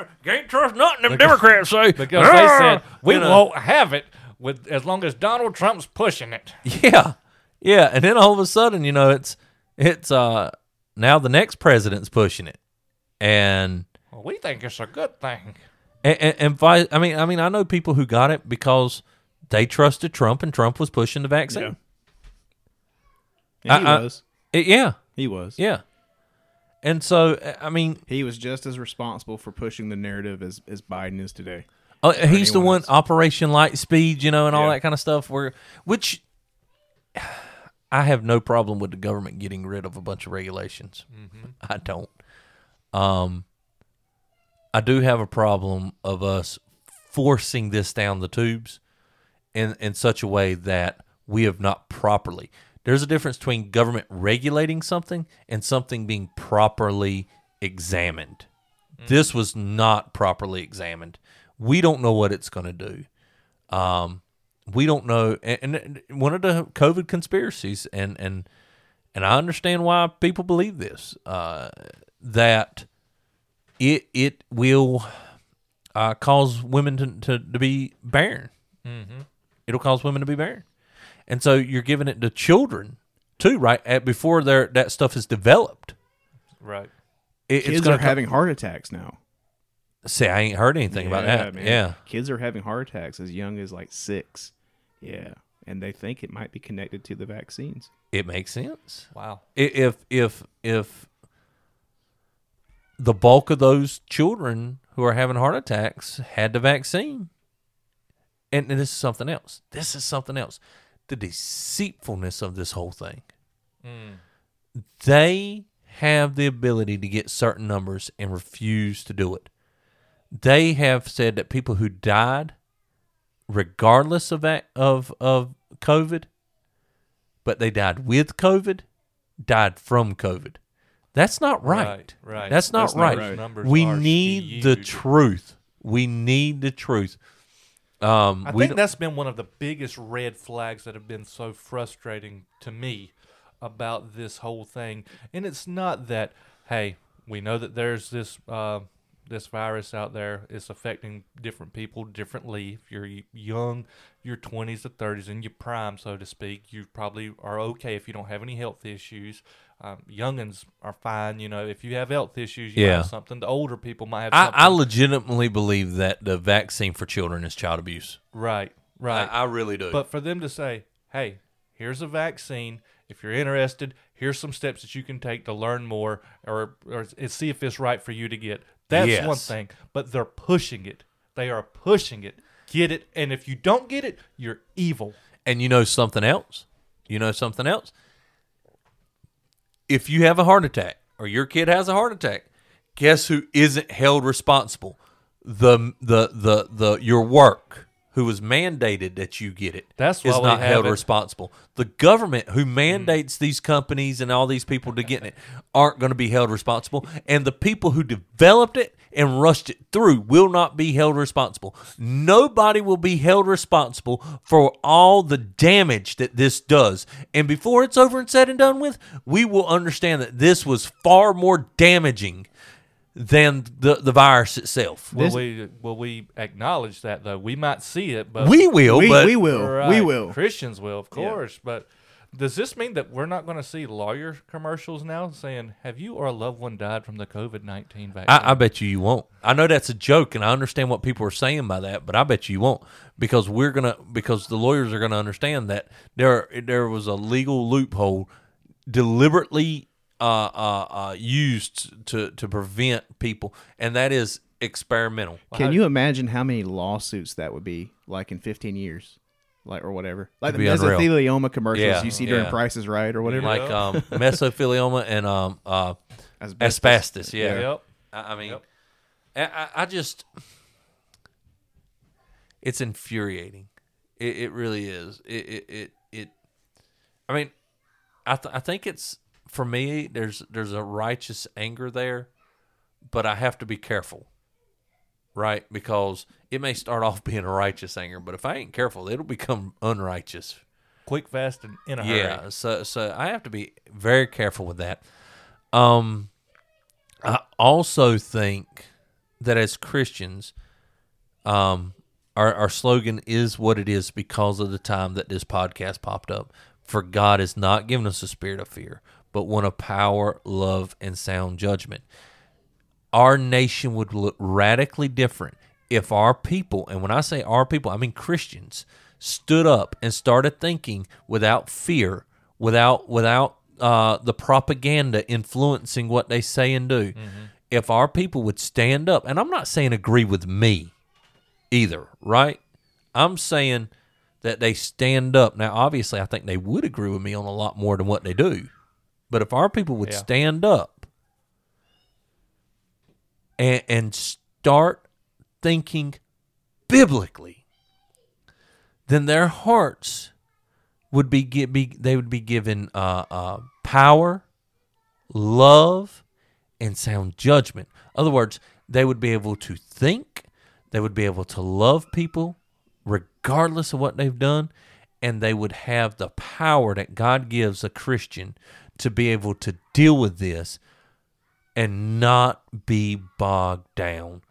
uh, can't trust nothing them Democrats say Because they "Ah," said we you know. won't have it with as long as Donald Trump's pushing it. Yeah, yeah, and then all of a sudden, you know, it's it's uh now the next president's pushing it, and Well, we think it's a good thing. and, and, and vi- I mean, I mean, I know people who got it because they trusted Trump, and Trump was pushing the vaccine. Yeah, he I- I- was. It- yeah, He was. yeah. And so, I mean, He was just as responsible for pushing the narrative as, as Biden is today. Uh, he's the anyone one else. Operation Light Speed, you know, and all Yeah. that kind of stuff. Where, which I have no problem with the government getting rid of a bunch of regulations. I don't. Um, I do have a problem of us forcing this down the tubes in in such a way that we have not properly. There's a difference between government regulating something and something being properly examined. This was not properly examined. We don't know what it's going to do. Um, we don't know, and, and one of the COVID conspiracies, and and and I understand why people believe this, uh, that it it will uh, cause women to, to, to be barren. Mm-hmm. It'll cause women to be barren, and so you're giving it to children too, right? At, before their that stuff is developed, Right. it, it's Kids going are to having heart attacks now. See, I ain't heard anything about that. man. Yeah, Kids are having heart attacks as young as like six. Yeah. And they think it might be connected to the vaccines. it makes sense. Wow. I- If if if the bulk of those children who are having heart attacks had the vaccine, and, and this is something else. This is something else. The deceitfulness of this whole thing. Hmm. They have the ability to get certain numbers and refuse to do it. They have said that people who died, regardless of that of of COVID, but they died with COVID, died from COVID. That's not right. Right, right. That's not That's not right. right. We need the truth. We need the truth. Um, I think that's been one of the biggest red flags that have been so frustrating to me about this whole thing. And it's not that, hey, we know that there's this uh, this virus out there. It's affecting different people differently. If you're young, your 20s to 30s, in your prime, so to speak, you probably are okay if you don't have any health issues. Um, youngins are fine. You know, if you have health issues, you Yeah. have something. The older people might have I. I legitimately believe that the vaccine for children is child abuse. right, right. I, I really do. But for them to say, hey, here's a vaccine. If you're interested, here's some steps that you can take to learn more or, or see if it's right for you to get. That's one thing. But they're pushing it. They are pushing it. Get it. And if you don't get it, you're evil. And you know something else? You know something else? If you have a heart attack or your kid has a heart attack, guess who isn't held responsible? The the the the your work who was mandated that you get it That's is we not have held it- responsible. The government who mandates these companies and all these people to get it aren't going to be held responsible, and the people who developed it and rushed it through will not be held responsible. Nobody will be held responsible for all the damage that this does. And before it's over and said and done with, we will understand that this was far more damaging than the, the virus itself. Will This- we will we acknowledge that though? We might see it, but we will, we, but we will. We Right. will. Christians will, of course. But does this mean that we're not going to see lawyer commercials now saying, "Have you or a loved one died from the COVID nineteen vaccine?" I, I bet you you won't. I know that's a joke, and I understand what people are saying by that, but I bet you you won't because we're gonna because the lawyers are gonna understand that there there was a legal loophole deliberately uh, uh, uh, used to to prevent people, and that is experimental. Can you imagine how many lawsuits that would be like in 15 years? Like or whatever. Like the be unreal. mesothelioma commercials Yeah, you see during yeah. Price is Right or whatever. Like um, mesothelioma and um, uh, Asbestos. asbestos. Yeah, Yep. I, I mean, Yep. I, I- I just, it's infuriating. It, it really is. It, it, it, it I mean, I, th- I think it's for me. There's there's a righteous anger there, but I have to be careful, right? Because it may start off being a righteous anger, but if I ain't careful, it'll become unrighteous. quick, fast, and in a hurry. Yeah, so so I have to be very careful with that. Um, I also think that as Christians, um, our our slogan is what it is because of the time that this podcast popped up. For God has not given us a spirit of fear, but one of power, love, and sound judgment. Our nation would look radically different if our people, and when I say our people, I mean Christians, stood up and started thinking without fear, without without uh, the propaganda influencing what they say and do. If our people would stand up, and I'm not saying agree with me either, right? I'm saying that they stand up. Now, obviously, I think they would agree with me on a lot more than what they do. But if our people would Yeah. stand up and, and start thinking biblically, then their hearts would be, be they would be given uh, uh, power, love, and sound judgment. In other words, they would be able to think, they would be able to love people regardless of what they've done, and they would have the power that God gives a Christian to be able to deal with this and not be bogged down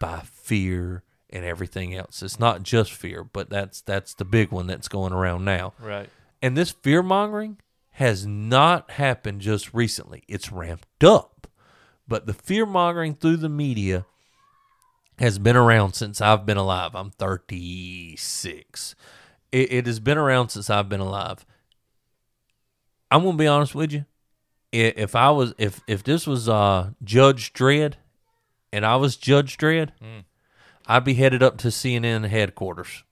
by fear and everything else. It's not just fear, but that's that's the big one that's going around now. Right. And this fear mongering has not happened just recently. It's ramped up. But the fear mongering through the media has been around since I've been alive. I'm 36. It, it has been around since I've been alive. I'm gonna be honest with you. If I was, if if this was uh, Judge Dredd, and I was Judge Dredd, I'd be headed up to CNN headquarters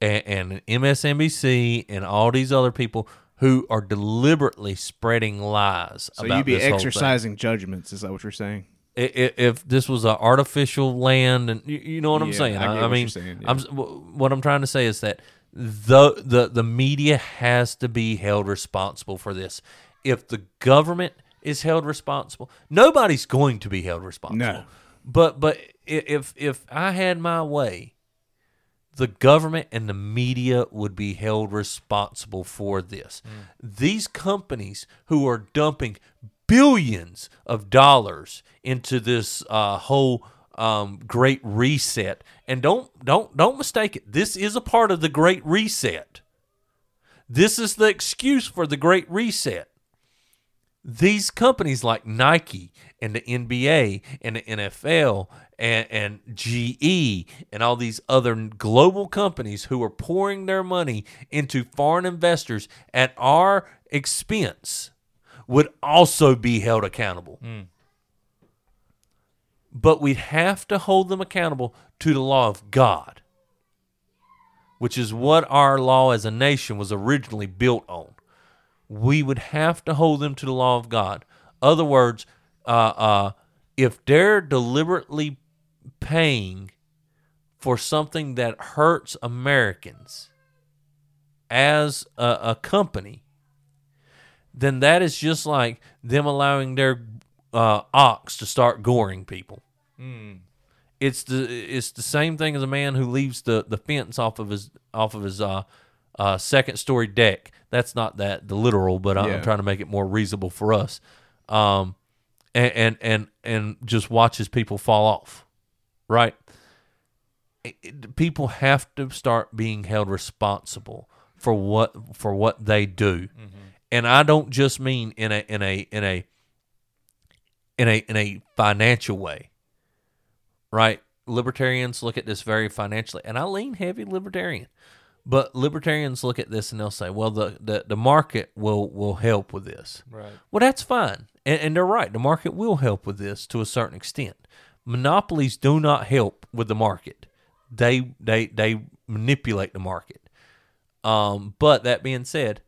and, and MSNBC and all these other people who are deliberately spreading lies So about you'd be exercising judgments. Is that what you're saying? If this was an artificial land, and you, you know what I'm Yeah, saying, I I, mean, saying, yeah. I'm what I'm trying to say is that the the the media has to be held responsible for this. If the government is held responsible, nobody's going to be held responsible. No. But but if if I had my way, the government and the media would be held responsible for this. These companies who are dumping billions of dollars into this uh, whole um, great reset, and don't don't don't mistake it. This is a part of the great reset. This is the excuse for the great reset these companies like Nike and the NBA and the NFL and, and GE and all these other global companies who are pouring their money into foreign investors at our expense would also be held accountable. But we'd have to hold them accountable to the law of God, which is what our law as a nation was originally built on we would have to hold them to the law of God. Other words, uh, uh, if they're deliberately paying for something that hurts Americans as a, a company, then that is just like them allowing their uh, ox to start goring people. It's the it's the same thing as a man who leaves the, the fence off of his off of his uh, uh, second story deck. That's not that the literal, but I'm Yeah. trying to make it more reasonable for us. Um, and and and, and just watches people fall off, right? It- it- people have to start being held responsible for what for what they do, and I don't just mean in a in a in a in a in a financial way, right? Libertarians look at this very financially, and I lean heavy libertarian. But libertarians look at this and they'll say, "Well, the, the, the market will will help with this." Right. Well, that's fine, and, and they're right. The market will help with this to a certain extent. Monopolies do not help with the market; they they they manipulate the market. Um, but that being said,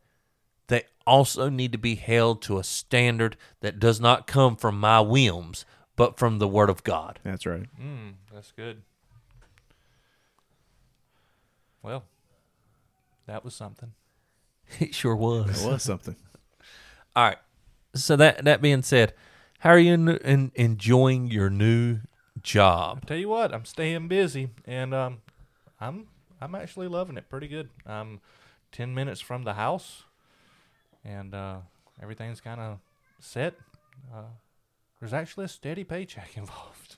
also need to be held to a standard that does not come from my whims, but from the Word of God. That's right. Mm, that's good. Well, that was something. It sure was. It was something. All right. So that that being said, how are you in, in, enjoying your new job? Tell you what, I'm staying busy, and um, I'm I'm actually loving it pretty good. I'm ten minutes from the house, and uh, everything's kind of set. Uh, there's actually a steady paycheck involved.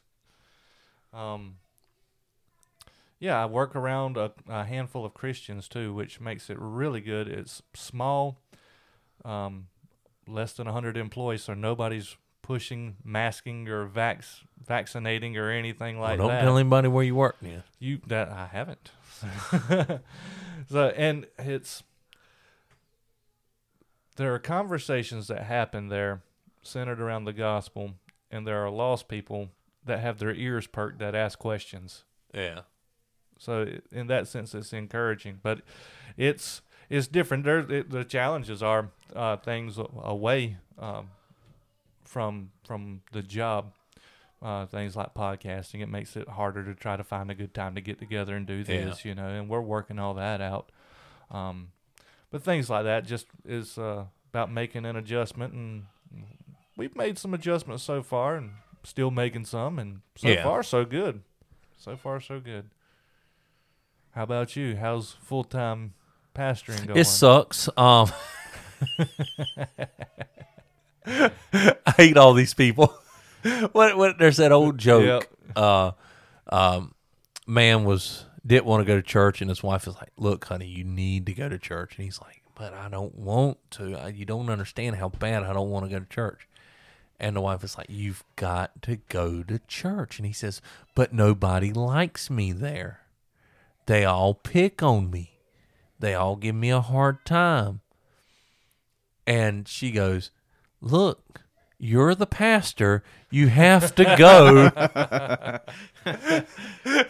Um, yeah, I work around a, a handful of Christians too, which makes it really good. It's small, um, less than 100 employees, so nobody's pushing, masking, or vax vaccinating or anything Well, like don't that. tell anybody where you work, man. You that I haven't. so and it's there are conversations that happen there centered around the gospel, and there are lost people that have their ears perked that ask questions. Yeah. So in that sense, it's encouraging, but it's it's different. There, it, the challenges are uh, things away um, from from the job. Uh, things like podcasting, it makes it harder to try to find a good time to get together and do this, you know. And we're working all that out. Um, but things like that just is uh, about making an adjustment, and we've made some adjustments so far, and still making some, and so Yeah. far so good. So far so good. How about you? How's full time pastoring going? It sucks. Um, I hate all these people. what? What? There's that old joke. Yep. Uh, um, man was didn't want to go to church, and his wife was like, "Look, honey, you need to go to church." And he's like, "But I don't want to. I, you don't understand how bad I don't want to go to church." And the wife is like, "You've got to go to church." And he says, "But nobody likes me there. They all pick on me. They all give me a hard time." And she goes, "Look, you're the pastor. You have to go."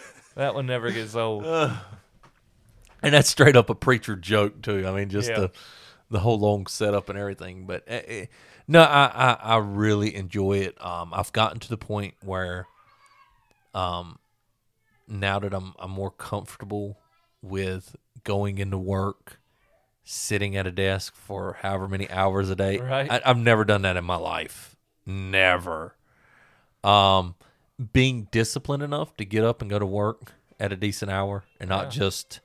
That one never gets old. and that's straight up a preacher joke too. I mean, just Yeah. the the whole long setup and everything. But uh, uh, no, I, I I really enjoy it. Um, I've gotten to the point where, um, now that I'm I'm more comfortable with going into work, sitting at a desk for however many hours a day. Right. I, I've never done that in my life. Never. Um, being disciplined enough to get up and go to work at a decent hour and not just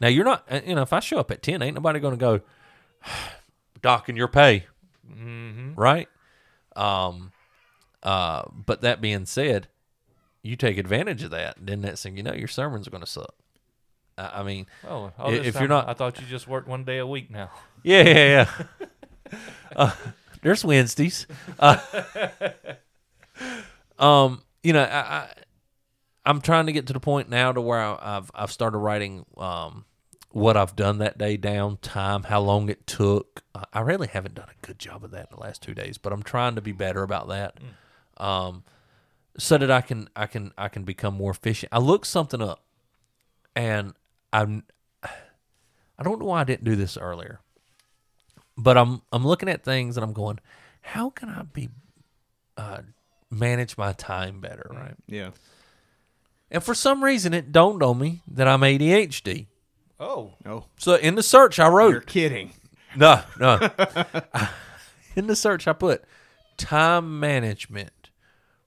now you're not you know if I show up at 10 ain't nobody going to go docking your pay Mm-hmm. right um uh but that being said you take advantage of that then next thing you know your sermons are going to suck I I mean Oh, I- all this if you're not- I thought you just worked one day a week now. Yeah, yeah, yeah. uh, there's Wednesdays. Uh, um, you know, I, I, I'm trying to get to the point now to where I, I've I've started writing um what I've done that day down, time, how long it took. I really haven't done a good job of that in the last two days, but I'm trying to be better about that. Um, so that I can I can I can become more efficient. I looked something up, and I'm I don't know why I didn't do this earlier but I'm I'm looking at things and I'm going, how can I be uh, manage my time better, right? Yeah. And for some reason, it dawned on me that I'm ADHD. Oh, No. So in the search, I wrote you're kidding. no, no. in the search, I put time management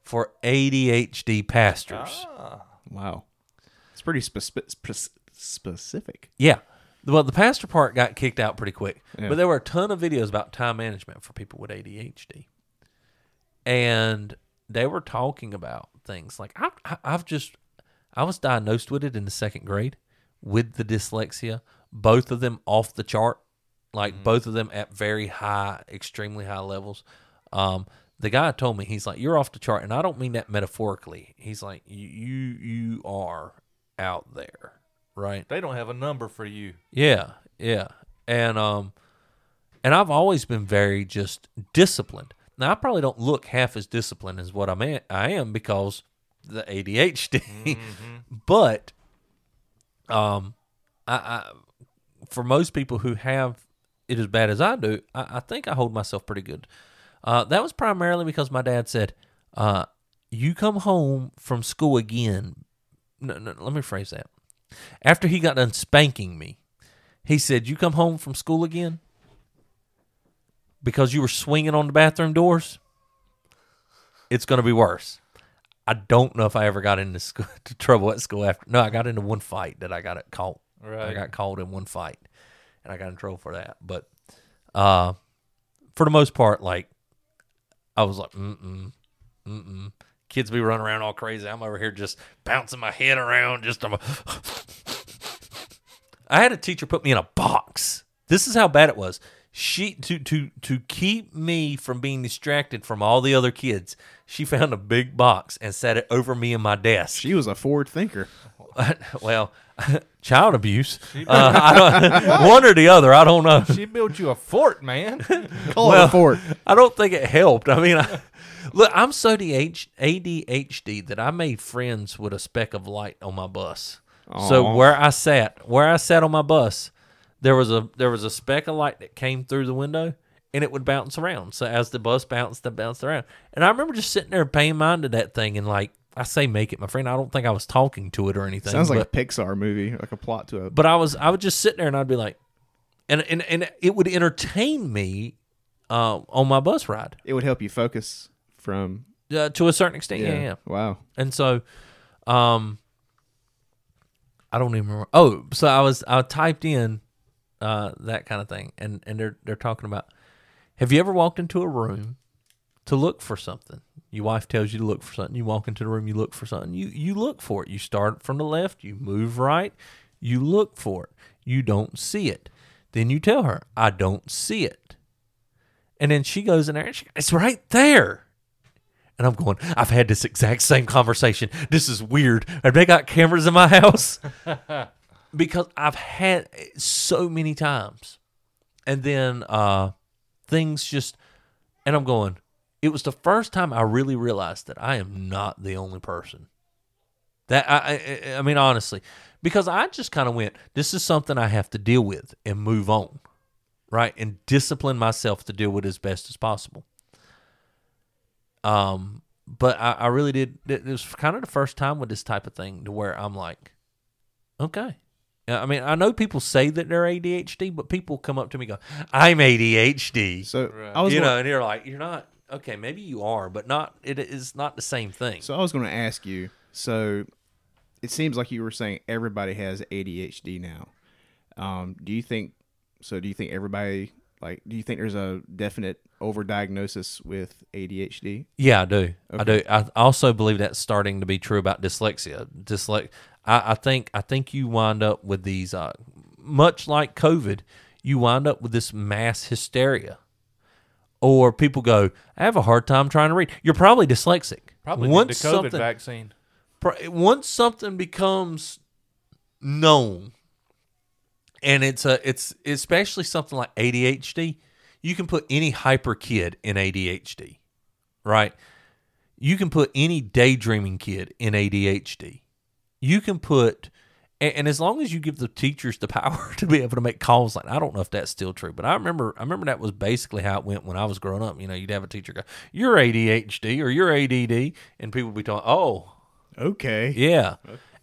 for ADHD pastors. Ah. Wow. It's pretty spe- spe- spe- specific. Yeah. Well, the pastor part got kicked out pretty quick, Yeah. but there were a ton of videos about time management for people with ADHD, and they were talking about things like I've, I- I've just I was diagnosed with it in the second grade with the dyslexia, both of them off the chart, like both of them at very high, extremely high levels. Um, the guy told me he's like you're off the chart, and I don't mean that metaphorically. He's like you you are out there, right? they don't have a number for you. Yeah, yeah. And um and I've always been very just disciplined. Now I probably don't look half as disciplined as what I'm at, I am because the ADHD. but um I, I for most people who have it as bad as I do, I, I think I hold myself pretty good. Uh, that was primarily because my dad said, uh, "You come home from school again." No, no, let me phrase that. After he got done spanking me, he said, "You come home from school again because you were swinging on the bathroom doors. It's going to be worse." I don't know if I ever got into school, to trouble at school after. No, I got into one fight that I got it caught. I got called in one fight, and I got in trouble for that. But uh, for the most part, like I was like, mm mm, mm mm. Kids be running around all crazy. I'm over here just bouncing my head around. Just I'm a I had a teacher put me in a box. This is how bad it was. She to to to keep me from being distracted from all the other kids. She found a big box and set it over me and my desk. She was a forward thinker. well, child abuse. Uh, I don't, one or the other. I don't know. She built you a fort, man. Call Well, it a fort. I don't think it helped. I mean, I, look, I'm so DH, ADHD that I made friends with a speck of light on my bus. So Aw. where I sat, where I sat on my bus, there was a there was a speck of light that came through the window, and it would bounce around. So as the bus bounced, it bounced around. And I remember just sitting there paying mind to that thing, and like I say, make it my friend. I don't think I was talking to it or anything. Sounds like but, a Pixar movie, like a plot to it. but I was I would just sit there and I'd be like, and and and it would entertain me uh, on my bus ride It would help you focus from. uh, to a certain extent. Yeah. yeah, Wow. And so, um, I don't even remember. Oh, so I was I typed in uh, that kind of thing, and and they're they're talking about. Have you ever walked into a room to look for something? Your wife tells you to look for something. You walk into the room, you look for something. You you look for it. You start from the left, you move right, you look for it. You don't see it. Then you tell her, "I don't see it." And then she goes in there and she, it's right there. And I'm going, I've had this exact same conversation. This is weird. Have they got cameras in my house? because I've had so many times. And then uh, things just, and I'm going, it was the first time I really realized that I am not the only person. That I, I, I mean, honestly, because I just kind of went, this is something I have to deal with and move on, right? And discipline myself to deal with as best as possible. Um, but I, I really did. It was kind of the first time with this type of thing to where I'm like, okay. I mean, I know people say that they're ADHD, but people come up to me and go, "I'm ADHD." So Right. I was you gonna- know, and you're like, you're not okay. Maybe you are, but not. It is not the same thing. So I was going to ask you. So it seems like you were saying everybody has ADHD now. Um, do you think? So do you think everybody like? Do you think there's a definite overdiagnosis with ADHD? Yeah, I do. I do. I also believe that's starting to be true about dyslexia. Dyslex. I, I think. I think you wind up with these. Uh, much like COVID, you wind up with this mass hysteria, or people go, "I have a hard time trying to read." You're probably dyslexic. Probably once the COVID something, vaccine. once something becomes known and it's a it's especially something like ADHD you can put any hyper kid in ADHD right you can put any daydreaming kid in ADHD you can put and, and as long as you give the teachers the power to be able to make calls like I don't know if that's still true but I remember I remember that was basically how it went when I was growing up you know you'd have a teacher go you're ADHD or you're ADD and people would be talking oh Okay. yeah,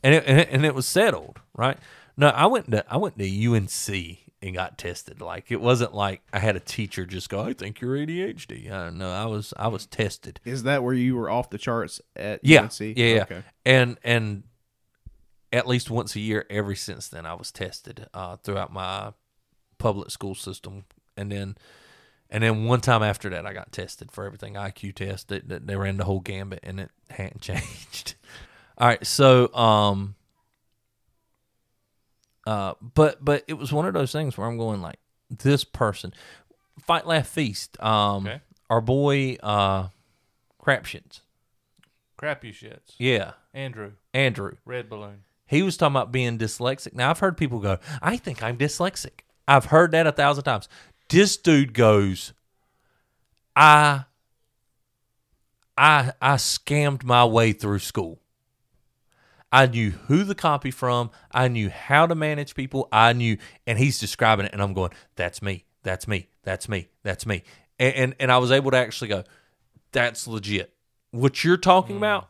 and it, and it, and it was settled, right? No, I went to I went to UNC and got tested. Like it wasn't like I had a teacher just go, "I think you're ADHD." Uh, no, I was I was tested. Is that where you were off the charts at Yeah, UNC? yeah, yeah. And and at least once a year, ever since then, I was tested uh, throughout my public school system, and then. And then one time after that, I got tested for everything IQ test. They, they, ran the whole gambit, and it hadn't changed. All right, so um, uh, but but it was one of those things where I'm going like this person, fight, laugh, feast. Um, Okay. our boy, uh, Crapshins. Crap you shits. Yeah, Andrew, Andrew. red balloon. He was talking about being dyslexic. Now I've heard people go, "I think I'm dyslexic." I've heard that a thousand times. This dude goes, "I, I, I scammed my way through school. I knew who the copy from. I knew how to manage people. I knew." And he's describing it, and I'm going, "That's me. That's me. That's me. That's me." And and, and I was able to actually go, "That's legit. What you're talking mm. about."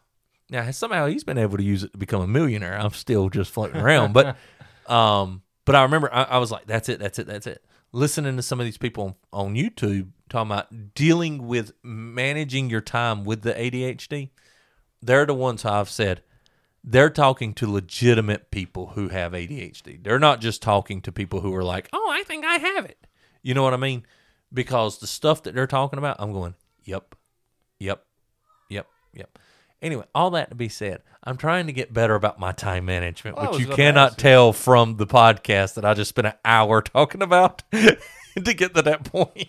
Now somehow he's been able to use it to become a millionaire. I'm still just floating around, but um, but I remember I, I was like, that's it, that's it, that's it. Listening to some of these people on, on YouTube talking about dealing with managing your time with the ADHD, they're the ones who I've said they're talking to legitimate people who have ADHD. They're not just talking to people who are like, oh, I think I have it. You know what I mean? Because the stuff that they're talking about, I'm going, yep, yep, yep, yep. Anyway, all that to be said, I'm trying to get better about my time management, Well, which you cannot you. tell from the podcast that I just spent an hour talking about to get to that point.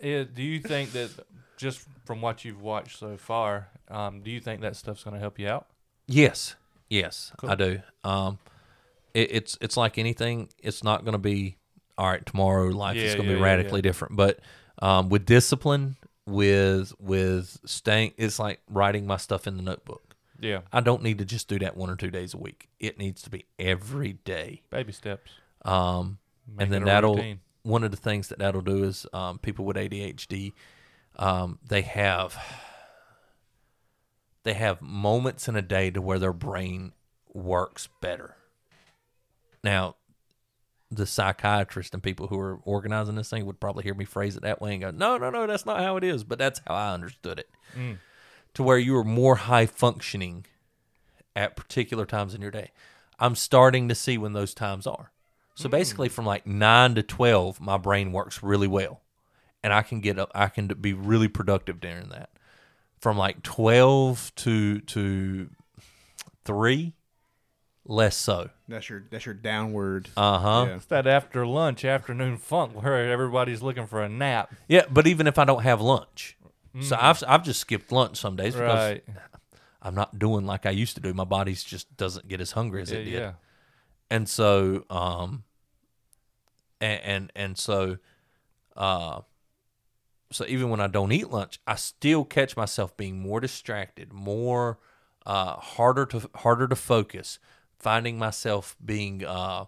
Do you think that just from what you've watched so far, um, do you think that stuff's going to help you out? Yes, yes, Cool. I do. Um, it, it's it's like anything. It's not going to be all right tomorrow. Life is going to yeah, be yeah, radically different, but um, with discipline, with with staying, it's like writing my stuff in the notebook. Yeah, I don't need to just do that one or two days a week. It needs to be every day. baby steps. Um, Make and then that'll routine. one of the things that that'll do is um, people with ADHD, um, they have they have moments in a day to where their brain works better. Now, the psychiatrist and people who are organizing this thing would probably hear me phrase it that way and go, "No, no, no, that's not how it is." But that's how I understood it. Mm. To where you are more high functioning at particular times in your day. I'm starting to see when those times are. So mm. basically, from like nine to twelve, my brain works really well, and I can get up. I can be really productive during that. From like twelve to to three, less so. That's your that's your downward. Uh huh. Yeah. It's that after lunch afternoon funk where everybody's looking for a nap. Yeah, but even if I don't have lunch, so I've I've just skipped lunch some days because Right. I'm not doing like I used to do. My body's just doesn't get as hungry as Yeah, it did. yeah. and so um and and, and so uh so even when I don't eat lunch, I still catch myself being more distracted, more uh harder to harder to focus, finding myself being uh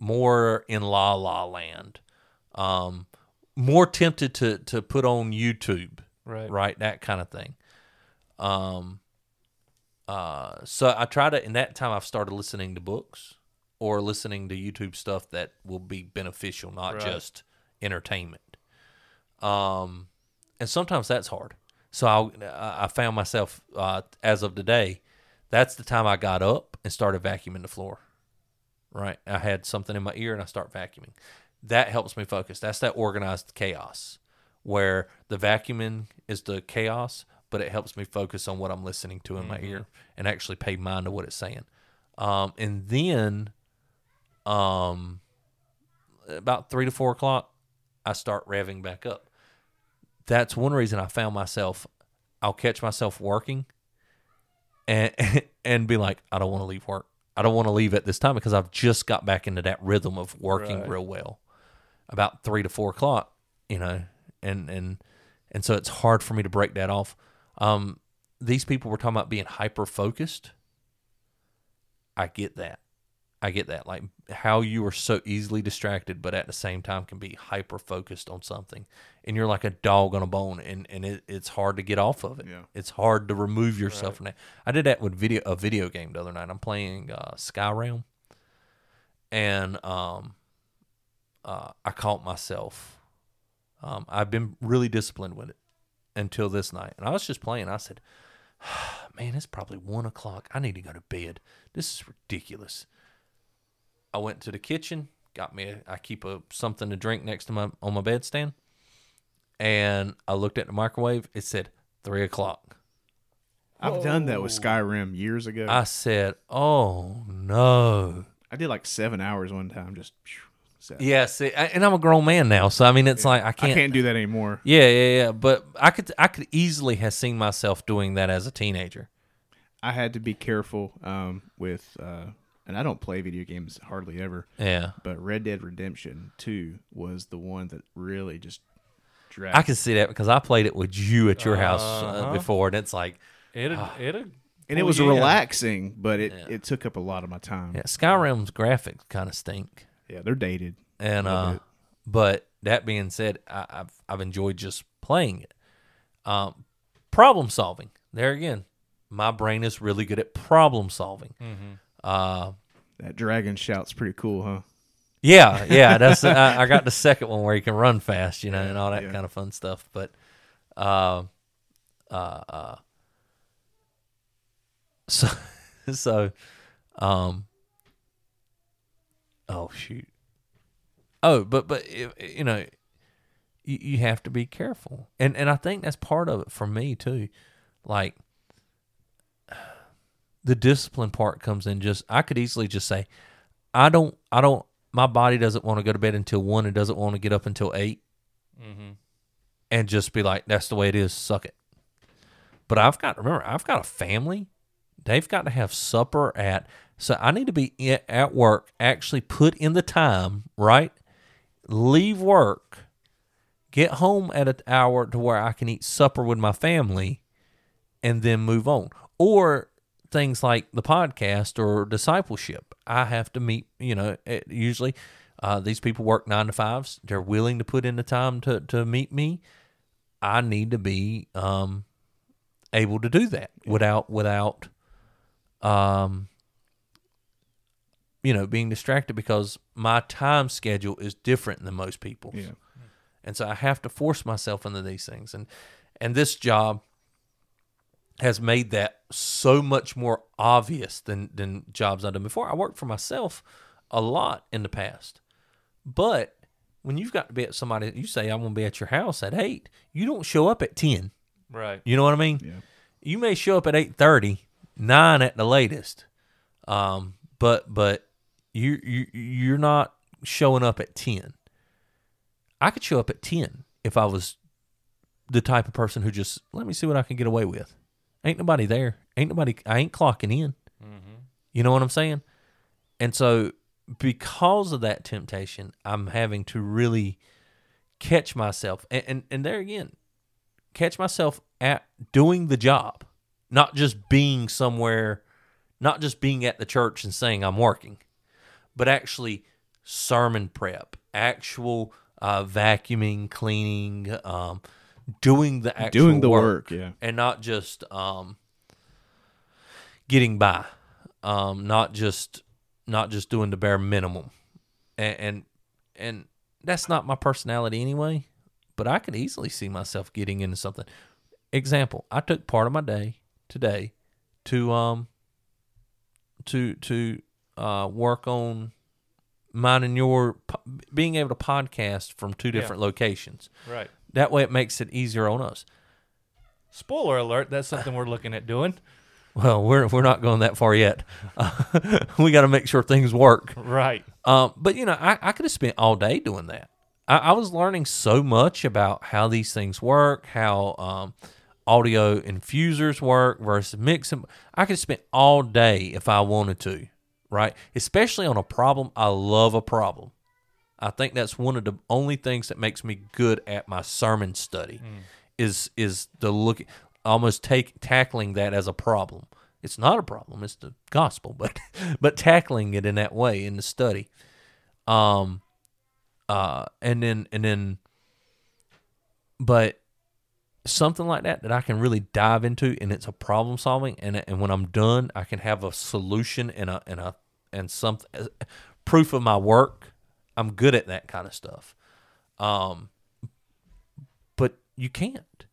more in la la land. Um more tempted to to put on YouTube, Right. right? That kind of thing. Um uh so I try to in that time I've started listening to books or listening to YouTube stuff that will be beneficial, not Right. just entertainment. Um, and sometimes that's hard. So I I found myself uh, as of today, that's the time I got up and started vacuuming the floor. Right, I had something in my ear and I start vacuuming. That helps me focus. That's that organized chaos where the vacuuming is the chaos, but it helps me focus on what I'm listening to in my ear and actually pay mind to what it's saying. Um, and then, um, about three to four o'clock, I start revving back up. That's one reason I found myself. I'll catch myself working, and and be like, I don't want to leave work. I don't want to leave at this time because I've just got back into that rhythm of working Right. real well. About three to four o'clock, you know, and and and so it's hard for me to break that off. Um, these people were talking about being hyper focused. I get that. I get that. Like how you are so easily distracted, but at the same time can be hyper focused on something. And you're like a dog on a bone and, and it, it's hard to get off of it. Yeah. It's hard to remove yourself from that. I did that with video a video game the other night. I'm playing uh, Skyrim and um uh, I caught myself. Um, I've been really disciplined with it until this night. And I was just playing. I said, man, it's probably one o'clock. I need to go to bed. This is ridiculous. I went to the kitchen, got me. A, I keep a something to drink next to my on my bedstand, and I looked at the microwave. It said three o'clock. I've done that with Skyrim years ago. I said, "Oh no." I did like seven hours one time. Just phew. Yeah, see, I, and I'm a grown man now, so I mean, it's like I I can't. I can't do that anymore. Yeah, yeah, yeah. But I could, I could easily have seen myself doing that as a teenager. I had to be careful um, with, uh, and I don't play video games hardly ever. Yeah, But Red Dead Redemption Two was the one that really just dragged. I can see that because I played it with you at your house uh, Uh-huh. before, and it's like, It'd, Ah. it'd and it was you in. relaxing, but it, Yeah. it took up a lot of my time. yeah, Skyrim's graphics kind of stink. Yeah, they're dated. And uh, bit. but that being said, I, I've I've enjoyed just playing it. Um, problem solving. There again, my brain is really good at problem solving. Mm-hmm. Uh, That dragon shout's pretty cool, huh? yeah, yeah. That's I, I got the second one where you can run fast, you know, and all that yeah. kind of fun stuff. But, uh, uh, uh, so, so, um, oh shoot, oh, but but you know, you, you have to be careful, and and I think that's part of it for me too, like. The discipline part comes in just I could easily just say, I don't I don't my body doesn't want to go to bed until one and doesn't want to get up until eight Mm-hmm. and just be like, that's the way it is, suck it. But I've got remember, I've got a family. They've got to have supper at so I need to be at work, actually put in the time, right? Leave work, get home at an hour to where I can eat supper with my family and then move on. Or things like the podcast or discipleship. I have to meet, you know, it, usually uh, these people work nine to fives. They're willing to put in the time to, to meet me. I need to be um, able to do that without without um, you know being distracted because my time schedule is different than most people's Yeah. and so I have to force myself into these things. And and this job, has made that so much more obvious than than jobs I've done before. I worked for myself a lot in the past, but when you've got to be at somebody, you say I'm going to be at your house at eight. You don't show up at ten. Right. You know what I mean? Yeah. You may show up at eight thirty, nine at the latest, um, but but you you you're not showing up at ten. I could show up at ten if I was the type of person who just let me see what I can get away with. Ain't nobody there. Ain't nobody. I ain't clocking in. You know what I'm saying? And so because of that temptation, I'm having to really catch myself, and and, and there again, catch myself at doing the job, not just being somewhere, not just being at the church and saying I'm working, but actually sermon prep, actual uh, vacuuming, cleaning, um, doing the actual Doing the work, yeah. and not just um, getting by, um, not just not just doing the bare minimum, and, and and that's not my personality anyway. But I could easily see myself getting into something. Example: I took part of my day today to um to to uh, work on mine and your being able to podcast from two different locations. Right. That way, it makes it easier on us. Spoiler alert, that's something we're looking at doing. Well, we're we're not going that far yet. Uh, we got to make sure things work. Right. Um, but you know, I, I could have spent all day doing that. I, I was learning so much about how these things work, how um, audio interfaces work versus mixing. I could have spent all day if I wanted to, right? Especially on a problem. I love a problem. I think that's one of the only things that makes me good at my sermon study is is the look almost take tackling that as a problem. It's not a problem, it's the gospel, but but tackling it in that way in the study. Um uh and then and then but something like that that I can really dive into and it's a problem solving and and when I'm done I can have a solution and a and a and some proof of my work. I'm good at that kind of stuff. Um but you can't.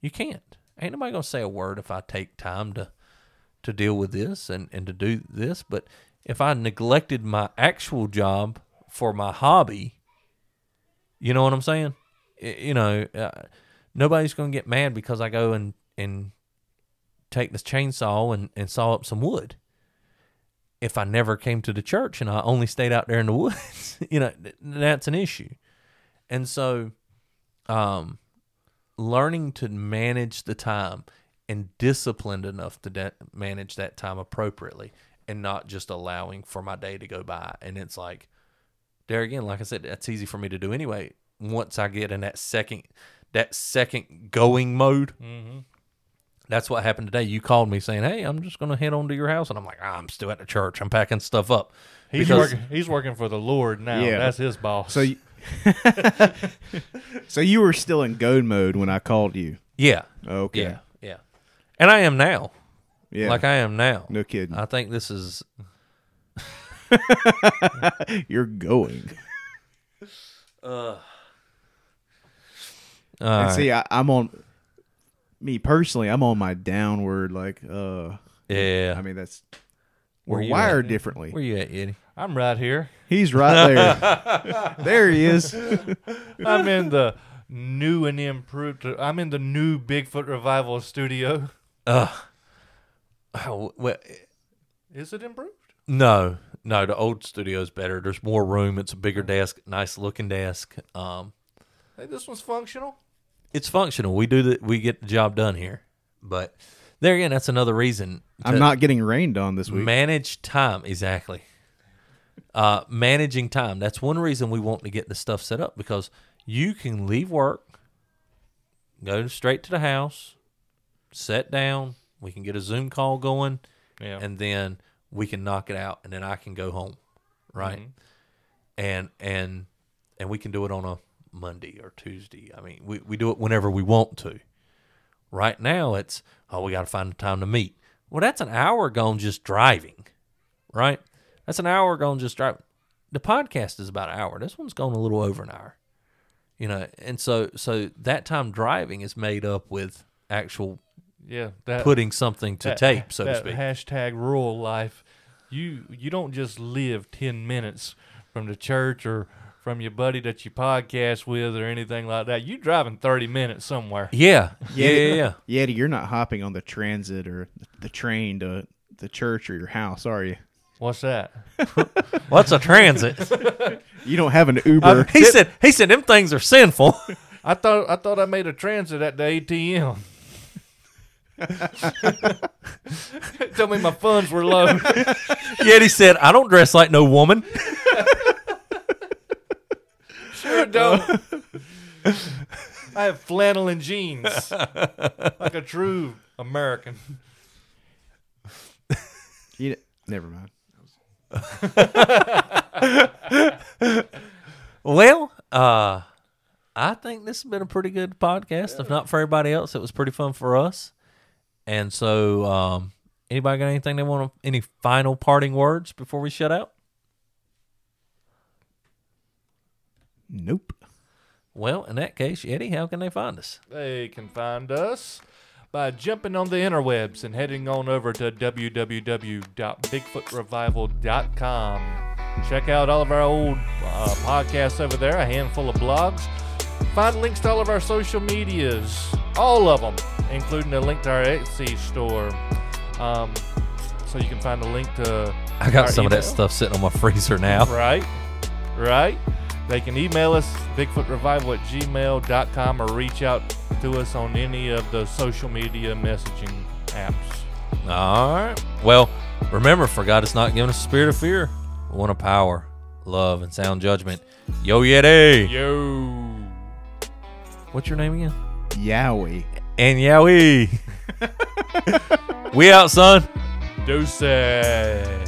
You can't. Ain't nobody gonna say a word if I take time to to deal with this and, and to do this. But if I neglected my actual job for my hobby, you know what I'm saying? You know, uh, nobody's gonna get mad because I go and and take this chainsaw and, and saw up some wood. If I never came to the church and I only stayed out there in the woods, you know, that's an issue. And so, um, learning to manage the time and disciplined enough to da- manage that time appropriately and not just allowing for my day to go by. And it's like, there again, like I said, that's easy for me to do anyway. Once I get in that second, that second going mode, Mm-hmm. That's what happened today. You called me saying, "Hey, I'm just gonna head on to your house," and I'm like, "Ah, "I'm still at the church. I'm packing stuff up." He's Because- working. He's working for the Lord now. Yeah. That's his boss. So, you, so you were still in go mode when I called you. Yeah, Okay. yeah, yeah. And I am now, Yeah. like I am now. no kidding. I think this is You're going. uh, and see, I, I'm on. Me personally, I'm on my downward. Like, uh, yeah. I mean, that's Where we're you wired at? differently. Where you at, Eddie? I'm right here. He's right there. there he is. I'm in the new and improved. I'm in the new Bigfoot Revival studio. Uh, oh, well, Is it improved? no, no. The old studio is better. There's more room. It's a bigger desk, nice looking desk. Um, Hey, this one's functional. It's functional. We do the we get the job done here. But there again, that's another reason. I'm not getting rained on this week. manage time exactly. Uh, managing time. That's one reason we want to get the stuff set up because you can leave work, go straight to the house, set down. We can get a Zoom call going, Yeah. and then we can knock it out, and then I can go home, right? Mhm. And and and we can do it on a Monday or Tuesday. I mean, we we do it whenever we want to. Right now, it's oh, we got to find the time to meet. Well, that's an hour gone just driving, right? That's an hour gone just driving. The podcast is about an hour. This one's gone a little over an hour, you know. And so, so that time driving is made up with actual Yeah, that putting something to that- tape, so to speak. Hashtag rural life. You you don't just live ten minutes from the church or from your buddy that you podcast with or anything like that. You driving thirty minutes somewhere. yeah, yeah, yeah, yeah. Yeti, you're not hopping on the transit or the train to the church or your house, are you? What's that? What's a transit? You don't have an Uber. he said. He said them things are sinful. I thought I thought I made a transit at the ATM. Tell me my funds were low. Yet he said, "I don't dress like no woman." Sure don't. I have flannel and jeans, like a true American. You- never mind. Well, uh, I think this has been a pretty good podcast. If not for everybody else, it was pretty fun for us. And so, um, anybody got anything they want? To, any final parting words before we shut out? Nope. Well, in that case, Eddie, how can they find us? They can find us by jumping on the interwebs and heading on over to www.bigfootrevival.com. Check out all of our old uh, podcasts over there, a handful of blogs. Find links to all of our social medias, all of them, including a link to our Etsy store. Um, so you can find a link to. I got our some of that stuff sitting on my freezer now. Right, right. They can email us, bigfootrevival at gmail.com, or reach out to us on any of the social media messaging apps. All right. Well, remember, for God has not given us a spirit of fear, but one of power, love, and sound judgment. Yo, Yeti. Yo. What's your name again? Yowie. And Yowie. we out, son. Deuces.